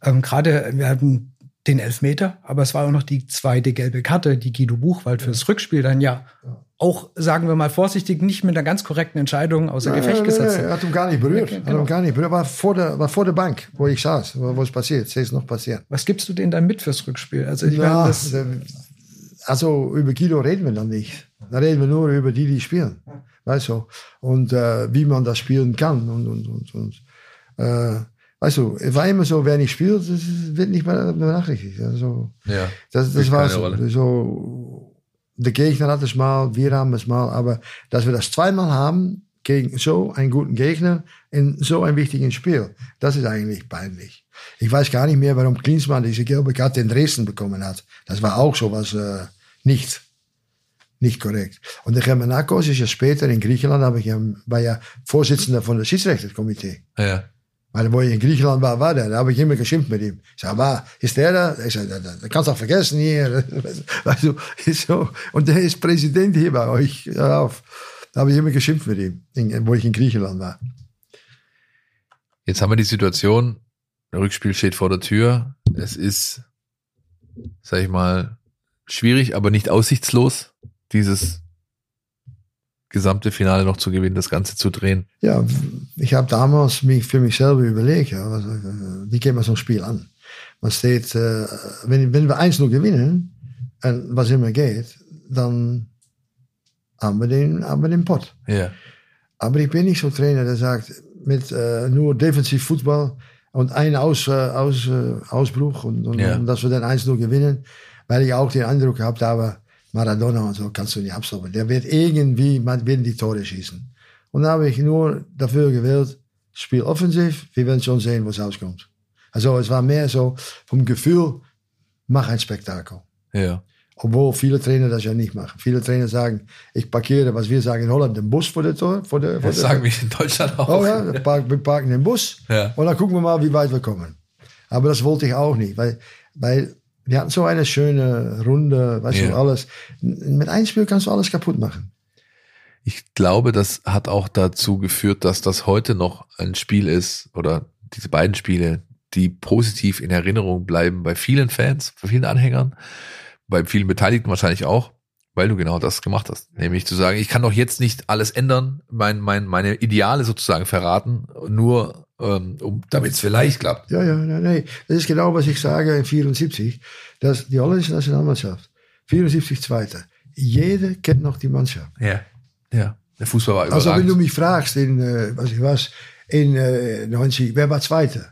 Ähm, gerade, wir hatten den Elfmeter, aber es war auch noch die zweite gelbe Karte, die Guido Buchwald fürs Rückspiel dann ja auch, sagen wir mal vorsichtig, nicht mit einer ganz korrekten Entscheidung außer Gefecht gesetzt Er hat. hat ihn gar nicht berührt. Okay, Hat genau. ihn gar nicht berührt. War vor der, war vor der Bank, wo ich saß, wo es passiert. Es ist noch passiert. Was gibst du denen dann mit fürs Rückspiel? Also, ich Ja, meine, der- also über Guido reden wir dann nicht. Da reden wir nur über die, die spielen. Weißt du? Und äh, wie man das spielen kann. Und, und, und, und äh, weißt du, es war immer so, wer nicht spielt, das wird nicht mehr benachrichtigt. Also, Ja. das, das war so. So. Der Gegner hat es mal, wir haben es mal, aber dass wir das zweimal haben gegen so einen guten Gegner in so einem wichtigen Spiel, das ist eigentlich peinlich. Ich weiß gar nicht mehr, warum Klinsmann diese gelbe Karte in Dresden bekommen hat. Das war auch sowas äh, nicht, nicht korrekt. Und der Germanakos ist ja später in Griechenland, habe ich war ja Vorsitzender von der Schiedsrichterkomitee. Ja. Weil wo ich in Griechenland war, war der. Da habe ich immer geschimpft mit ihm. Ich sag, war, ist der da? Ich sag, da, da, da kannst du auch vergessen hier. Ist so. Und der ist Präsident hier bei euch. Auf. Da habe ich immer geschimpft mit ihm, in, wo ich in Griechenland war. Jetzt haben wir die Situation, der Rückspiel steht vor der Tür. Es ist, sag ich mal, schwierig, aber nicht aussichtslos, dieses gesamte Finale noch zu gewinnen, das Ganze zu drehen? Ja, ich habe damals mich für mich selber überlegt, ja, was, wie geht man so ein Spiel an? Man steht, äh, wenn, wenn wir 1-0 gewinnen, und was immer geht, dann haben wir den, haben wir den Pott. Ja. Aber ich bin nicht so Trainer, der sagt, mit äh, nur defensiv Fußball und ein Aus, äh, Aus, äh, Ausbruch und, und, Ja. und dass wir dann 1-0 gewinnen, weil ich auch den Eindruck gehabt habe, Maradona und so kannst du nicht abstoppen. Der wird irgendwie, man wird die Tore schießen. Und da habe ich nur dafür gewählt, Spiel offensiv, wir werden schon sehen, was rauskommt. Also es war mehr so vom Gefühl, mach ein Spektakel. Ja. Obwohl viele Trainer das ja nicht machen. Viele Trainer sagen, ich parkiere, was wir sagen in Holland, den Bus vor der Tor. Vor der, vor Das der, sagen wir in Deutschland auch. Oh ja, wir parken, wir parken den Bus Ja. und dann gucken wir mal, wie weit wir kommen. Aber das wollte ich auch nicht, weil, weil wir hatten so eine schöne Runde, weißt Ja. du, alles. Mit einem Spiel kannst du alles kaputt machen. Ich glaube, das hat auch dazu geführt, dass das heute noch ein Spiel ist oder diese beiden Spiele, die positiv in Erinnerung bleiben bei vielen Fans, bei vielen Anhängern, bei vielen Beteiligten wahrscheinlich auch, weil du genau das gemacht hast. Nämlich zu sagen, ich kann doch jetzt nicht alles ändern, mein, mein, meine Ideale sozusagen verraten, nur um, damit es vielleicht klappt. Ja, ja, nee, nee. Das ist genau, was ich sage in 74. dass die holländische Nationalmannschaft, 74 Zweite. Jeder kennt noch die Mannschaft. Ja. Ja. Der Fußball war Also wenn überragend. du mich fragst, in, äh, was ich was, in äh, 90, wer war Zweiter?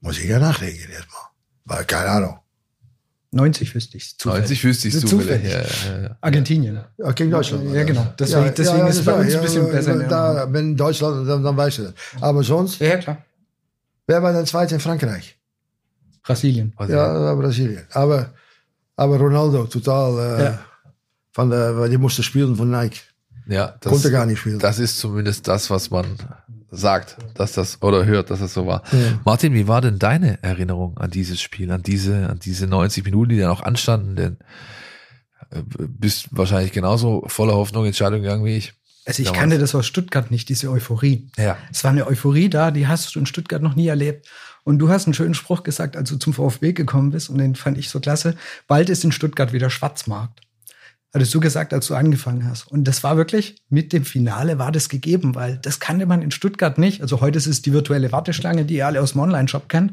Muss ich ja nachdenken erstmal. Weil keine Ahnung. 90 wüsste ich. 90 wüsste ich Zufällig. zufällig. Ja, ja, ja. Argentinien. Ja, gegen Deutschland. Ja, genau. Deswegen- deswegen ist es bei uns ein bisschen besser. Da, wenn Deutschland, dann, dann weißt du das. Aber sonst, Ja, klar. wer war dann Zweiter in Frankreich? Brasilien. Ja, Brasilien. Aber, aber Ronaldo, total, äh, Ja. von der, weil die musste spielen von Nike. ja das, Konnte gar nicht spielen. Das ist zumindest das, was man sagt, dass das oder hört, dass das so war. Ja. Martin, wie war denn deine Erinnerung an dieses Spiel, an diese, an diese 90 Minuten, die da noch anstanden? Denn äh, bist wahrscheinlich genauso voller Hoffnung ins Stadion gegangen wie ich. Also ich Damals. kannte das aus Stuttgart nicht, diese Euphorie. Ja. Es war eine Euphorie da, die hast du in Stuttgart noch nie erlebt. Und du hast einen schönen Spruch gesagt, als du zum VfB gekommen bist, und den fand ich so klasse. Bald ist in Stuttgart wieder Schwarzmarkt. Hattest du gesagt, als du angefangen hast. Und das war wirklich, mit dem Finale war das gegeben, weil das kannte man in Stuttgart nicht. Also heute ist es die virtuelle Warteschlange, die ihr alle aus dem Online-Shop kennt.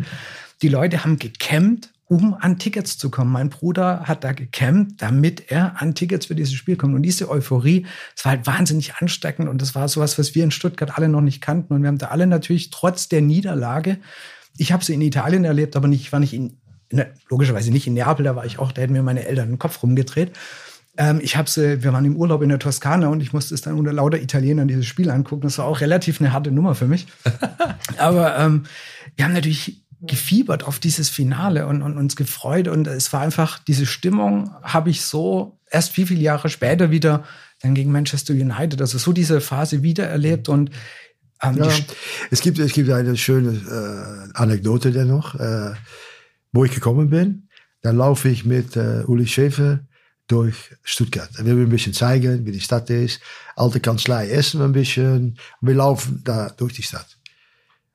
Die Leute haben gecampt, um an Tickets zu kommen. Mein Bruder hat da gecampt, damit er an Tickets für dieses Spiel kommt. Und diese Euphorie, es war halt wahnsinnig ansteckend und das war sowas, was wir in Stuttgart alle noch nicht kannten. Und wir haben da alle natürlich trotz der Niederlage, ich habe sie in Italien erlebt, aber nicht, ich war nicht in, ne, logischerweise nicht in Neapel, da war ich auch, da hätten mir meine Eltern den Kopf rumgedreht. Ähm, ich habe sie, wir waren im Urlaub in der Toskana und ich musste es dann unter lauter Italienern dieses Spiel angucken. Das war auch relativ eine harte Nummer für mich. Aber ähm, wir haben natürlich gefiebert auf dieses Finale und, und uns gefreut und es war einfach diese Stimmung habe ich so erst wie viele Jahre später wieder dann gegen Manchester United, also so diese Phase wieder erlebt und ähm, Ja, es, gibt, es gibt eine schöne äh, Anekdote dennoch, äh, wo ich gekommen bin. Da laufe ich mit äh, Uli Schäfer durch Stuttgart. Er will ein bisschen zeigen, wie die Stadt ist. Alte Kanzlei essen wir ein bisschen. Wir laufen da durch die Stadt.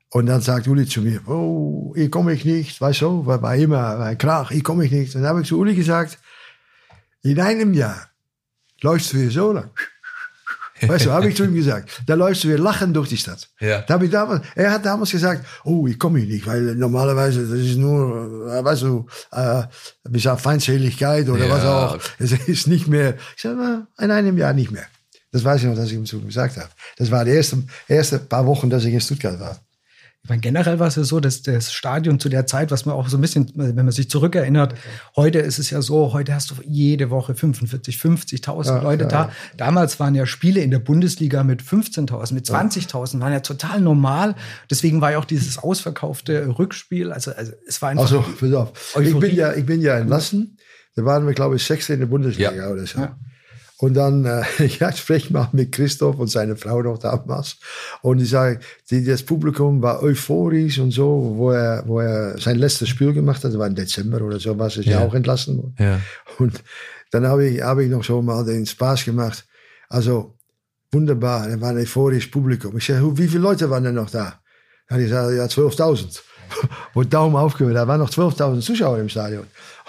Und dann sagt Uli zu mir, oh, hier komme ich nicht, weißt du, weil war immer ein Krach, hier komme ich nicht. Und dann habe ich zu Uli gesagt, in einem Jahr läufst du hier so lang. Weißt du, habe ich zu ihm gesagt. Da läufst du hier lachen durch die Stadt. Ja. Da ich damals, er hat damals gesagt, oh, ich komme hier nicht, weil normalerweise, das ist nur, äh, weißt du, äh, wie gesagt, Feindseligkeit oder Ja, was auch. Es ist nicht mehr, ich sage in einem Jahr nicht mehr. Das weiß ich noch, dass ich ihm zu ihm gesagt habe. Das war die erste, erste paar Wochen, dass ich in Stuttgart war. Ich meine, generell war es ja so, dass das Stadion zu der Zeit, was man auch so ein bisschen, wenn man sich zurückerinnert, heute ist es ja so, heute hast du jede Woche 45, 50.000 Ja, Leute ja, da. ja. Damals waren ja Spiele in der Bundesliga mit 15.000, mit 20.000, waren ja total normal. Deswegen war ja auch dieses ausverkaufte Rückspiel, also, also es war einfach. Also, pass auf. Ich bin ja, ich bin ja entlassen. Da waren wir, glaube ich, Sechste in der Bundesliga oder so. Und dann, äh, ja, ich spreche mal mit Christoph und seine Frau noch damals. Und ich sage, die, das Publikum war euphorisch und so, wo er, wo er sein letztes Spiel gemacht hat. Das war im Dezember oder so, was ist ja, Ja. auch entlassen worden. Ja. Und dann habe ich, habe ich noch so mal den Spaß gemacht. Also, wunderbar. Da war ein euphorisches Publikum. Ich sage, wie viele Leute waren denn noch da? Ja, die sagen, ja, 12.000. Wo Daumen aufgehört, da waren noch 12.000 Zuschauer im Stadion.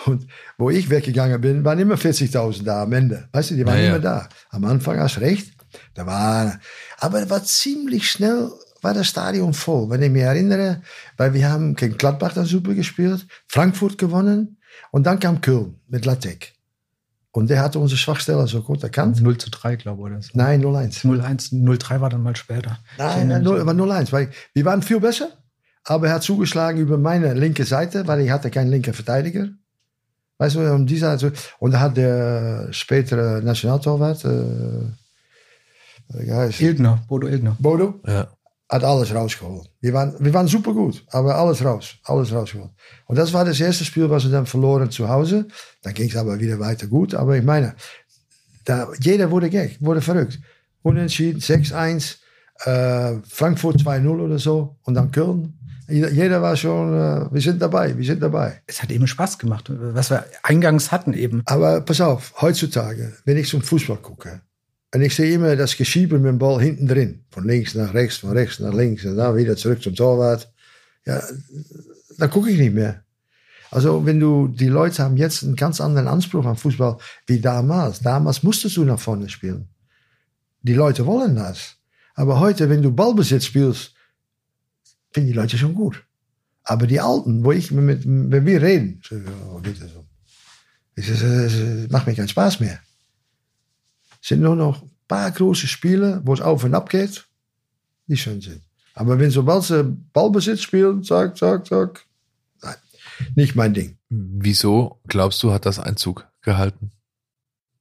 Und wo ich weggegangen bin, waren immer 40.000 da am Ende. Weißt du, die waren Ja, ja. immer da. Am Anfang hast du recht. Da war, aber war ziemlich schnell, war das Stadion voll, wenn ich mich erinnere, weil wir haben gegen Gladbach dann super gespielt, Frankfurt gewonnen und dann kam Köln mit Latek. Und der hatte unsere Schwachstelle so gut erkannt. 0 zu 3, glaube ich, oder so. Nein, 0-1. 0-1, 0-3 war dann mal später. Nein, nein, null- aber 0-1, weil wir waren viel besser, aber er hat zugeschlagen über meine linke Seite, weil ich hatte keinen linken Verteidiger. Weißt du, um die Seite. Und da hat der spätere Nationaltorwart, äh, wie heißt er? Ilgner, Bodo Ilgner. Bodo, Ja. hat alles rausgeholt. Wir waren, wir waren super gut, aber alles raus, alles rausgeholt. Und das war das erste Spiel, was wir dann verloren zu Hause. Dann ging es aber wieder weiter gut. Aber ich meine, da, jeder wurde gek, wurde verrückt. Unentschieden, 6-1, äh, Frankfurt 2-0 oder so und dann Köln. Jeder, jeder war schon, äh, wir sind dabei, wir sind dabei. Es hat eben Spaß gemacht, was wir eingangs hatten eben. Aber pass auf, heutzutage, wenn ich zum Fußball gucke, und ich sehe immer das Geschiebe mit dem Ball hinten drin, von links nach rechts, von rechts nach links und dann wieder zurück zum Torwart, ja, da gucke ich nicht mehr. Also wenn du, die Leute haben jetzt einen ganz anderen Anspruch am Fußball wie damals. Damals musstest du nach vorne spielen. Die Leute wollen das. Aber heute, wenn du Ballbesitz spielst, finden die Leute schon gut. Aber die Alten, wo ich mit, wenn wir reden, so, oh, das so. Es, ist, es macht mir keinen Spaß mehr. Es sind nur noch ein paar große Spiele, wo es auf und ab geht, die schön sind. Aber wenn sobald sie Ballbesitz spielen, zack, zack, zack, nein, nicht mein Ding. Wieso glaubst du, hat das Einzug gehalten?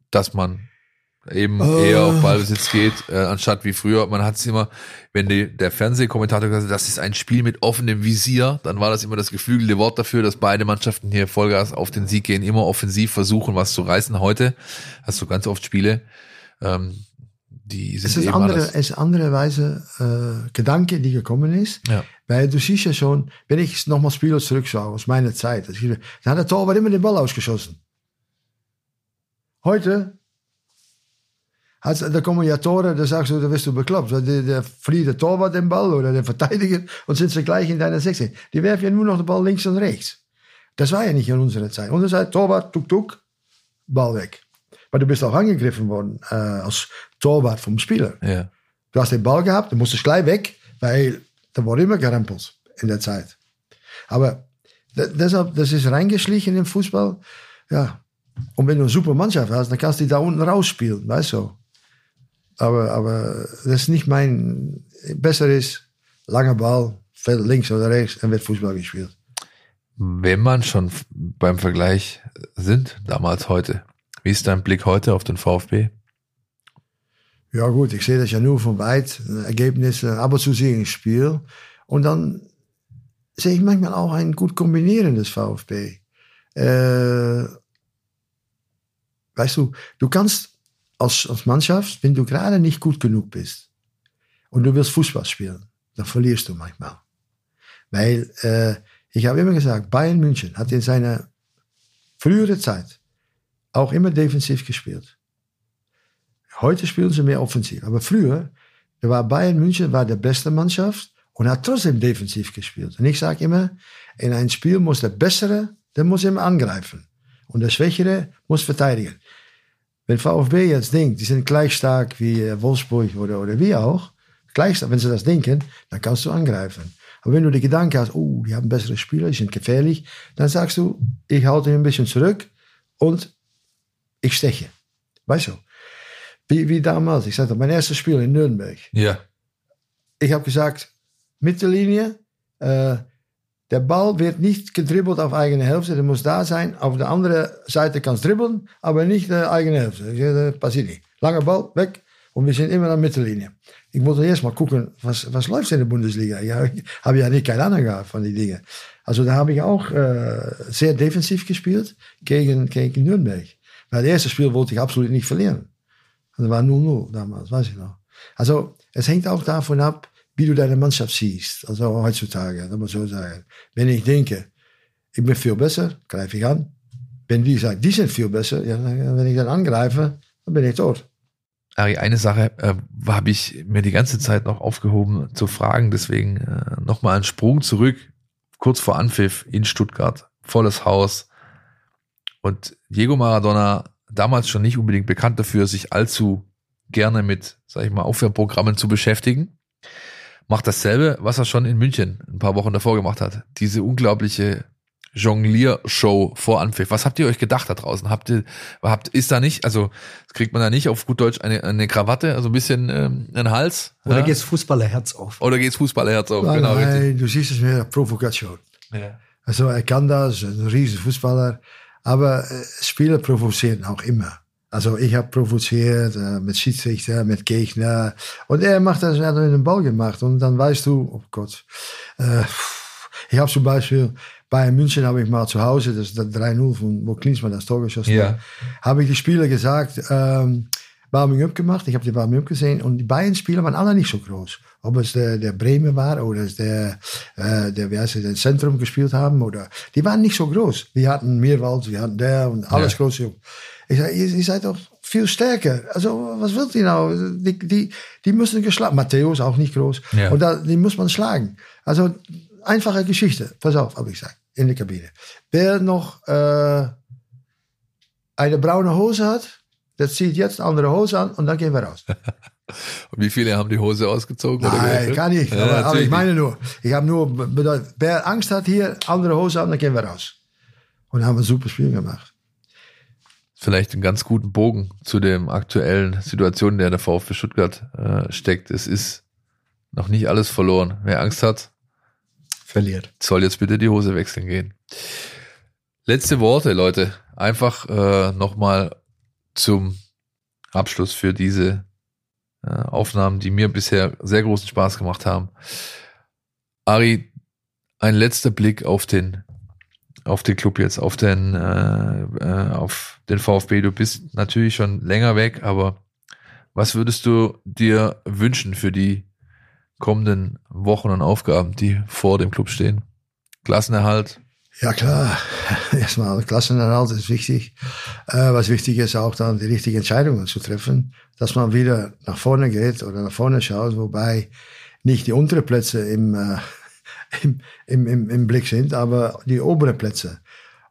Dass man eben Äh. eher auf Ballbesitz geht, äh, anstatt wie früher. Man hat es immer, wenn die, der Fernsehkommentator gesagt hat, das ist ein Spiel mit offenem Visier, dann war das immer das geflügelte Wort dafür, dass beide Mannschaften hier Vollgas auf den Sieg gehen, immer offensiv versuchen, was zu reißen. Heute hast du ganz oft Spiele, ähm, die sind Es ist eben andere, alles. es ist andere Weise äh, Gedanke, die gekommen ist. Ja. Weil du siehst ja schon, wenn ich nochmal Spieler zurückschaue aus meiner Zeit, dann hat der Torwart immer den Ball ausgeschossen. Heute hat, da kommen ja Tore, da sagst du, da wirst du bekloppt. weil Der, der flieht der Torwart den Ball oder der Verteidiger und sind sie gleich in deiner 16. Die werfen ja nur noch den Ball links und rechts. Das war ja nicht in unserer Zeit. Unsere Zeit, Torwart, tuk tuk, Ball weg. Aber du bist auch angegriffen worden äh, als Torwart vom Spieler. Ja. Du hast den Ball gehabt, du musstest gleich weg, weil da wurde immer gerempelt in der Zeit. Aber de- deshalb, das ist reingeschlichen im Fußball. Ja. Und wenn du eine super Mannschaft hast, dann kannst du die da unten rausspielen, weißt du. Aber, aber das ist nicht mein, besser ist, langer Ball, Feld links oder rechts, und wird Fußball gespielt. Wenn man schon beim Vergleich sind, damals heute, wie ist dein Blick heute auf den VfB? Ja gut, ich sehe das ja nur von weit, Ergebnisse, ab und zu sehe ich ein Spiel. Und dann sehe ich manchmal auch ein gut kombinierendes VfB. Äh, weißt du, du kannst als, als Mannschaft, wenn du gerade nicht gut genug bist und du willst Fußball spielen, dann verlierst du manchmal. Weil äh, ich habe immer gesagt, Bayern München hat in seiner früheren Zeit auch immer defensiv gespielt. Heute spielen sie mehr offensiv. Aber früher, da war Bayern München war der beste Mannschaft und hat trotzdem defensiv gespielt. Und ich sage immer, in ein Spiel muss der Bessere, der muss immer angreifen. Und der Schwächere muss verteidigen. Wenn VfB jetzt denkt, die sind gleich stark wie äh, Wolfsburg oder, oder wie auch, gleich wenn sie das denken, dann kannst du angreifen. Aber wenn du die Gedanken hast, oh, die haben bessere Spieler, die sind gefährlich, dann sagst du, ich halte ein bisschen zurück und ich steche. Weißt du? Wie, wie damals, ich sagte, mein erstes Spiel in Nürnberg. Ja. Ich habe gesagt, Mittellinie, äh, der Ball wird nicht gedribbelt auf eigene Hälfte, der muss da sein. Auf der anderen Seite kann es dribbeln, aber nicht äh, eigene Hälfte. Das passiert nicht. Langer Ball, weg. Und wir sind immer an Mittellinie. Ich muss erst mal gucken, was, was läuft in der Bundesliga. Ja, ich habe ja nicht keine Ahnung gehabt von den Dingen. Also da habe ich auch äh, sehr defensiv gespielt gegen, gegen Nürnberg. Weil das erste Spiel wollte ich absolut nicht verlieren. Und das war 0-0 damals, weiß ich noch. Also es hängt auch davon ab, wie du deine Mannschaft siehst. Also heutzutage, muss ich so sagen. Wenn ich denke, ich bin viel besser, greife ich an. Wenn die sagen, die sind viel besser, ja, wenn ich dann angreife, dann bin ich tot. Ari, eine Sache äh, habe ich mir die ganze Zeit noch aufgehoben zu fragen, deswegen äh, nochmal einen Sprung zurück, kurz vor Anpfiff in Stuttgart, volles Haus und Diego Maradona, damals schon nicht unbedingt bekannt dafür, sich allzu gerne mit, sag ich mal, Aufwärmprogrammen zu beschäftigen. Macht dasselbe, was er schon in München ein paar Wochen davor gemacht hat. Diese unglaubliche Jonglier-Show vor Anpfiff. Was habt ihr euch gedacht da draußen? Habt ihr, habt, ist da nicht, also kriegt man da nicht auf gut Deutsch eine, eine Krawatte, also ein bisschen ähm, einen Hals? Oder ja? geht's Fußballerherz auf? Oder geht's Fußballerherz auf? Nein, genau, richtig. nein, du siehst es als Provokation. Ja. Also er kann das, ein riesen Fußballer, aber äh, Spieler provozieren auch immer. Also ich habe provoziert äh, mit Schiedsrichter, mit Gegner und er macht das, er hat einen Ball gemacht und dann weißt du, oh Gott, äh, ich habe zum Beispiel bei München habe ich mal zu Hause, das ist das 3-0 von wo Klinsmann das Tor geschossen Ja. habe ich die Spieler gesagt, ähm, Warming-up gemacht, ich habe die Warming-up gesehen und die beiden Spieler waren alle nicht so groß. Ob es der, der Bremer war oder es der, äh, der, wie heißt es, der Zentrum gespielt haben oder, die waren nicht so groß. Wir hatten Meerwald, wir hatten der und alles Ja. Jungs. Ich sage, ihr, ihr seid doch viel stärker. Also, was wollt ihr nou? Die, die, die müssen geschlagen. Matteo ist auch nicht groß. Ja. Und da, die muss man schlagen. Also, einfache Geschichte. Pass auf, habe ich gesagt, in der Kabine. Wer noch äh, eine braune Hose hat, der zieht jetzt andere Hose an und dann gehen wir raus. Und wie viele haben die Hose ausgezogen? Nein, gar nicht. Ja, aber, aber ich meine nur, ich habe nur bedeutet, wer Angst hat hier, andere Hose an, dann gehen wir raus. Und haben wir ein super Spiel gemacht. vielleicht einen ganz guten Bogen zu dem aktuellen Situation, in der der VfB Stuttgart äh, steckt. Es ist noch nicht alles verloren. Wer Angst hat, Verliert. soll jetzt bitte die Hose wechseln gehen. Letzte Worte, Leute. Einfach äh, nochmal zum Abschluss für diese äh, Aufnahmen, die mir bisher sehr großen Spaß gemacht haben. Ari, ein letzter Blick auf den auf den Club jetzt, auf den äh, äh, auf den VfB. Du bist natürlich schon länger weg, aber was würdest du dir wünschen für die kommenden Wochen und Aufgaben, die vor dem Club stehen? Klassenerhalt, Ja klar, erstmal Klassenerhalt ist wichtig. Äh, was wichtig ist auch dann die richtigen Entscheidungen zu treffen, dass man wieder nach vorne geht oder nach vorne schaut, wobei nicht die unteren Plätze im, äh, im, im, im, im Blick sind, aber die oberen Plätze.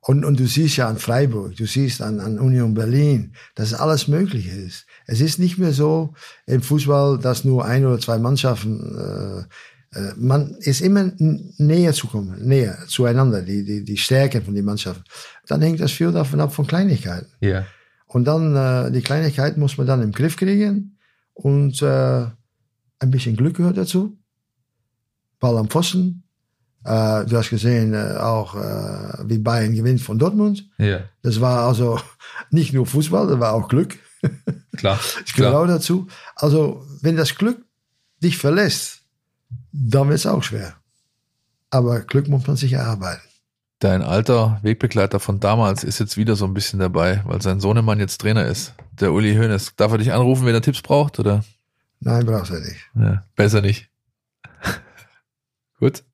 Und, und du siehst ja an Freiburg, du siehst an, an Union Berlin, dass alles möglich ist. Es ist nicht mehr so im Fußball, dass nur ein oder zwei Mannschaften äh, man ist immer näher zu kommen, näher zueinander, die, die, die Stärken von den Mannschaften. Dann hängt das viel davon ab von Kleinigkeiten. ja. Und dann, äh, die Kleinigkeiten muss man dann im Griff kriegen und äh, ein bisschen Glück gehört dazu. Ball am Pfosten. Äh, du hast gesehen, auch wie Bayern gewinnt von Dortmund. Ja, Das war also nicht nur Fußball, das war auch Glück. klar. Das gehört auch dazu. Also, wenn das Glück dich verlässt, dann wird es auch schwer. Aber Glück muss man sich erarbeiten. Dein alter Wegbegleiter von damals ist jetzt wieder so ein bisschen dabei, weil sein Sohnemann jetzt Trainer ist. Der Uli Hoeneß. Darf er dich anrufen, wenn er Tipps braucht? Oder? Nein, brauchst du nicht. Ja, besser nicht. Gut.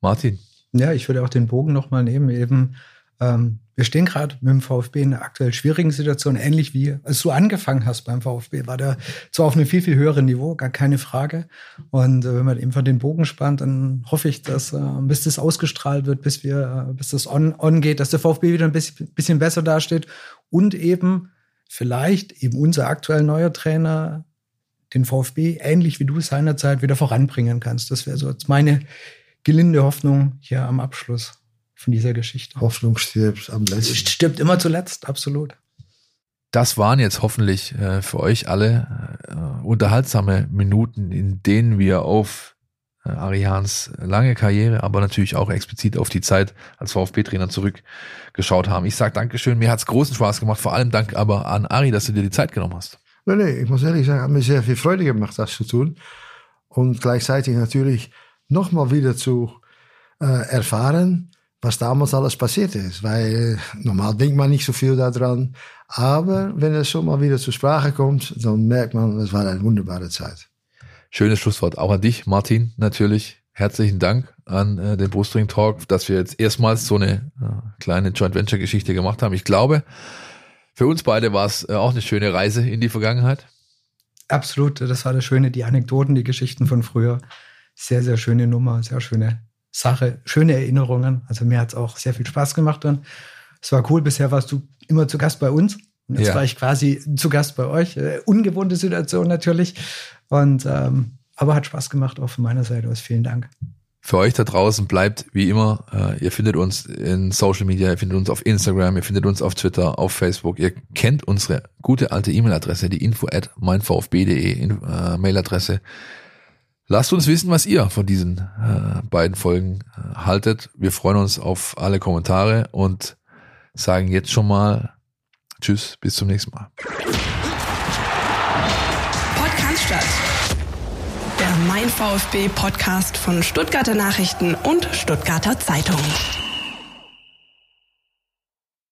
Martin. Ja, ich würde auch den Bogen nochmal nehmen. Eben, ähm, wir stehen gerade mit dem VfB in einer aktuell schwierigen Situation, ähnlich wie als du angefangen hast beim VfB, war der zwar auf einem viel, viel höheren Niveau, gar keine Frage. Und äh, wenn man einfach den Bogen spannt, dann hoffe ich, dass äh, bis das ausgestrahlt wird, bis wir, äh, bis das on, on geht, dass der VfB wieder ein bisschen, bisschen besser dasteht und eben vielleicht eben unser aktuell neuer Trainer den VfB ähnlich wie du seinerzeit wieder voranbringen kannst. Das wäre so jetzt meine gelinde Hoffnung hier am Abschluss von dieser Geschichte. Hoffnung stirbt am Es letzten. stirbt immer zuletzt, absolut. Das waren jetzt hoffentlich äh, für euch alle äh, unterhaltsame Minuten, in denen wir auf äh, Arians lange Karriere, aber natürlich auch explizit auf die Zeit als VfB-Trainer zurückgeschaut haben. Ich sage Dankeschön, mir hat's großen Spaß gemacht, vor allem Dank aber an Ari, dass du dir die Zeit genommen hast. Nee, nee, ich muss ehrlich sagen, hat mir sehr viel Freude gemacht, das zu tun. Und gleichzeitig natürlich nochmal wieder zu äh, erfahren, was damals alles passiert ist. Weil normal denkt man nicht so viel daran. Aber wenn es so mal wieder zur Sprache kommt, dann merkt man, es war eine wunderbare Zeit. Schönes Schlusswort. Auch an dich, Martin, natürlich. Herzlichen Dank an äh, den Brustring Talk, dass wir jetzt erstmals so eine äh, kleine Joint Venture Geschichte gemacht haben. Ich glaube, für uns beide war es äh, auch eine schöne Reise in die Vergangenheit. Absolut, das war das Schöne, die Anekdoten, die Geschichten von früher. Sehr, sehr schöne Nummer, sehr schöne Sache, schöne Erinnerungen. Also mir hat es auch sehr viel Spaß gemacht und es war cool. Bisher warst du immer zu Gast bei uns Und jetzt Ja. war ich quasi zu Gast bei euch. Äh, ungewohnte Situation natürlich. Und ähm, aber hat Spaß gemacht, auch von meiner Seite aus. Vielen Dank. Für euch da draußen bleibt wie immer, äh, ihr findet uns in Social Media, ihr findet uns auf Instagram, ihr findet uns auf Twitter, auf Facebook. Ihr kennt unsere gute alte E-Mail-Adresse, die info at meinvfb.de in- äh, Mailadresse. Lasst uns wissen, was ihr von diesen äh, beiden Folgen äh, haltet. Wir freuen uns auf alle Kommentare und sagen jetzt schon mal Tschüss, bis zum nächsten Mal. Podcast statt. Der Mein VfB Podcast von Stuttgarter Nachrichten und Stuttgarter Zeitung.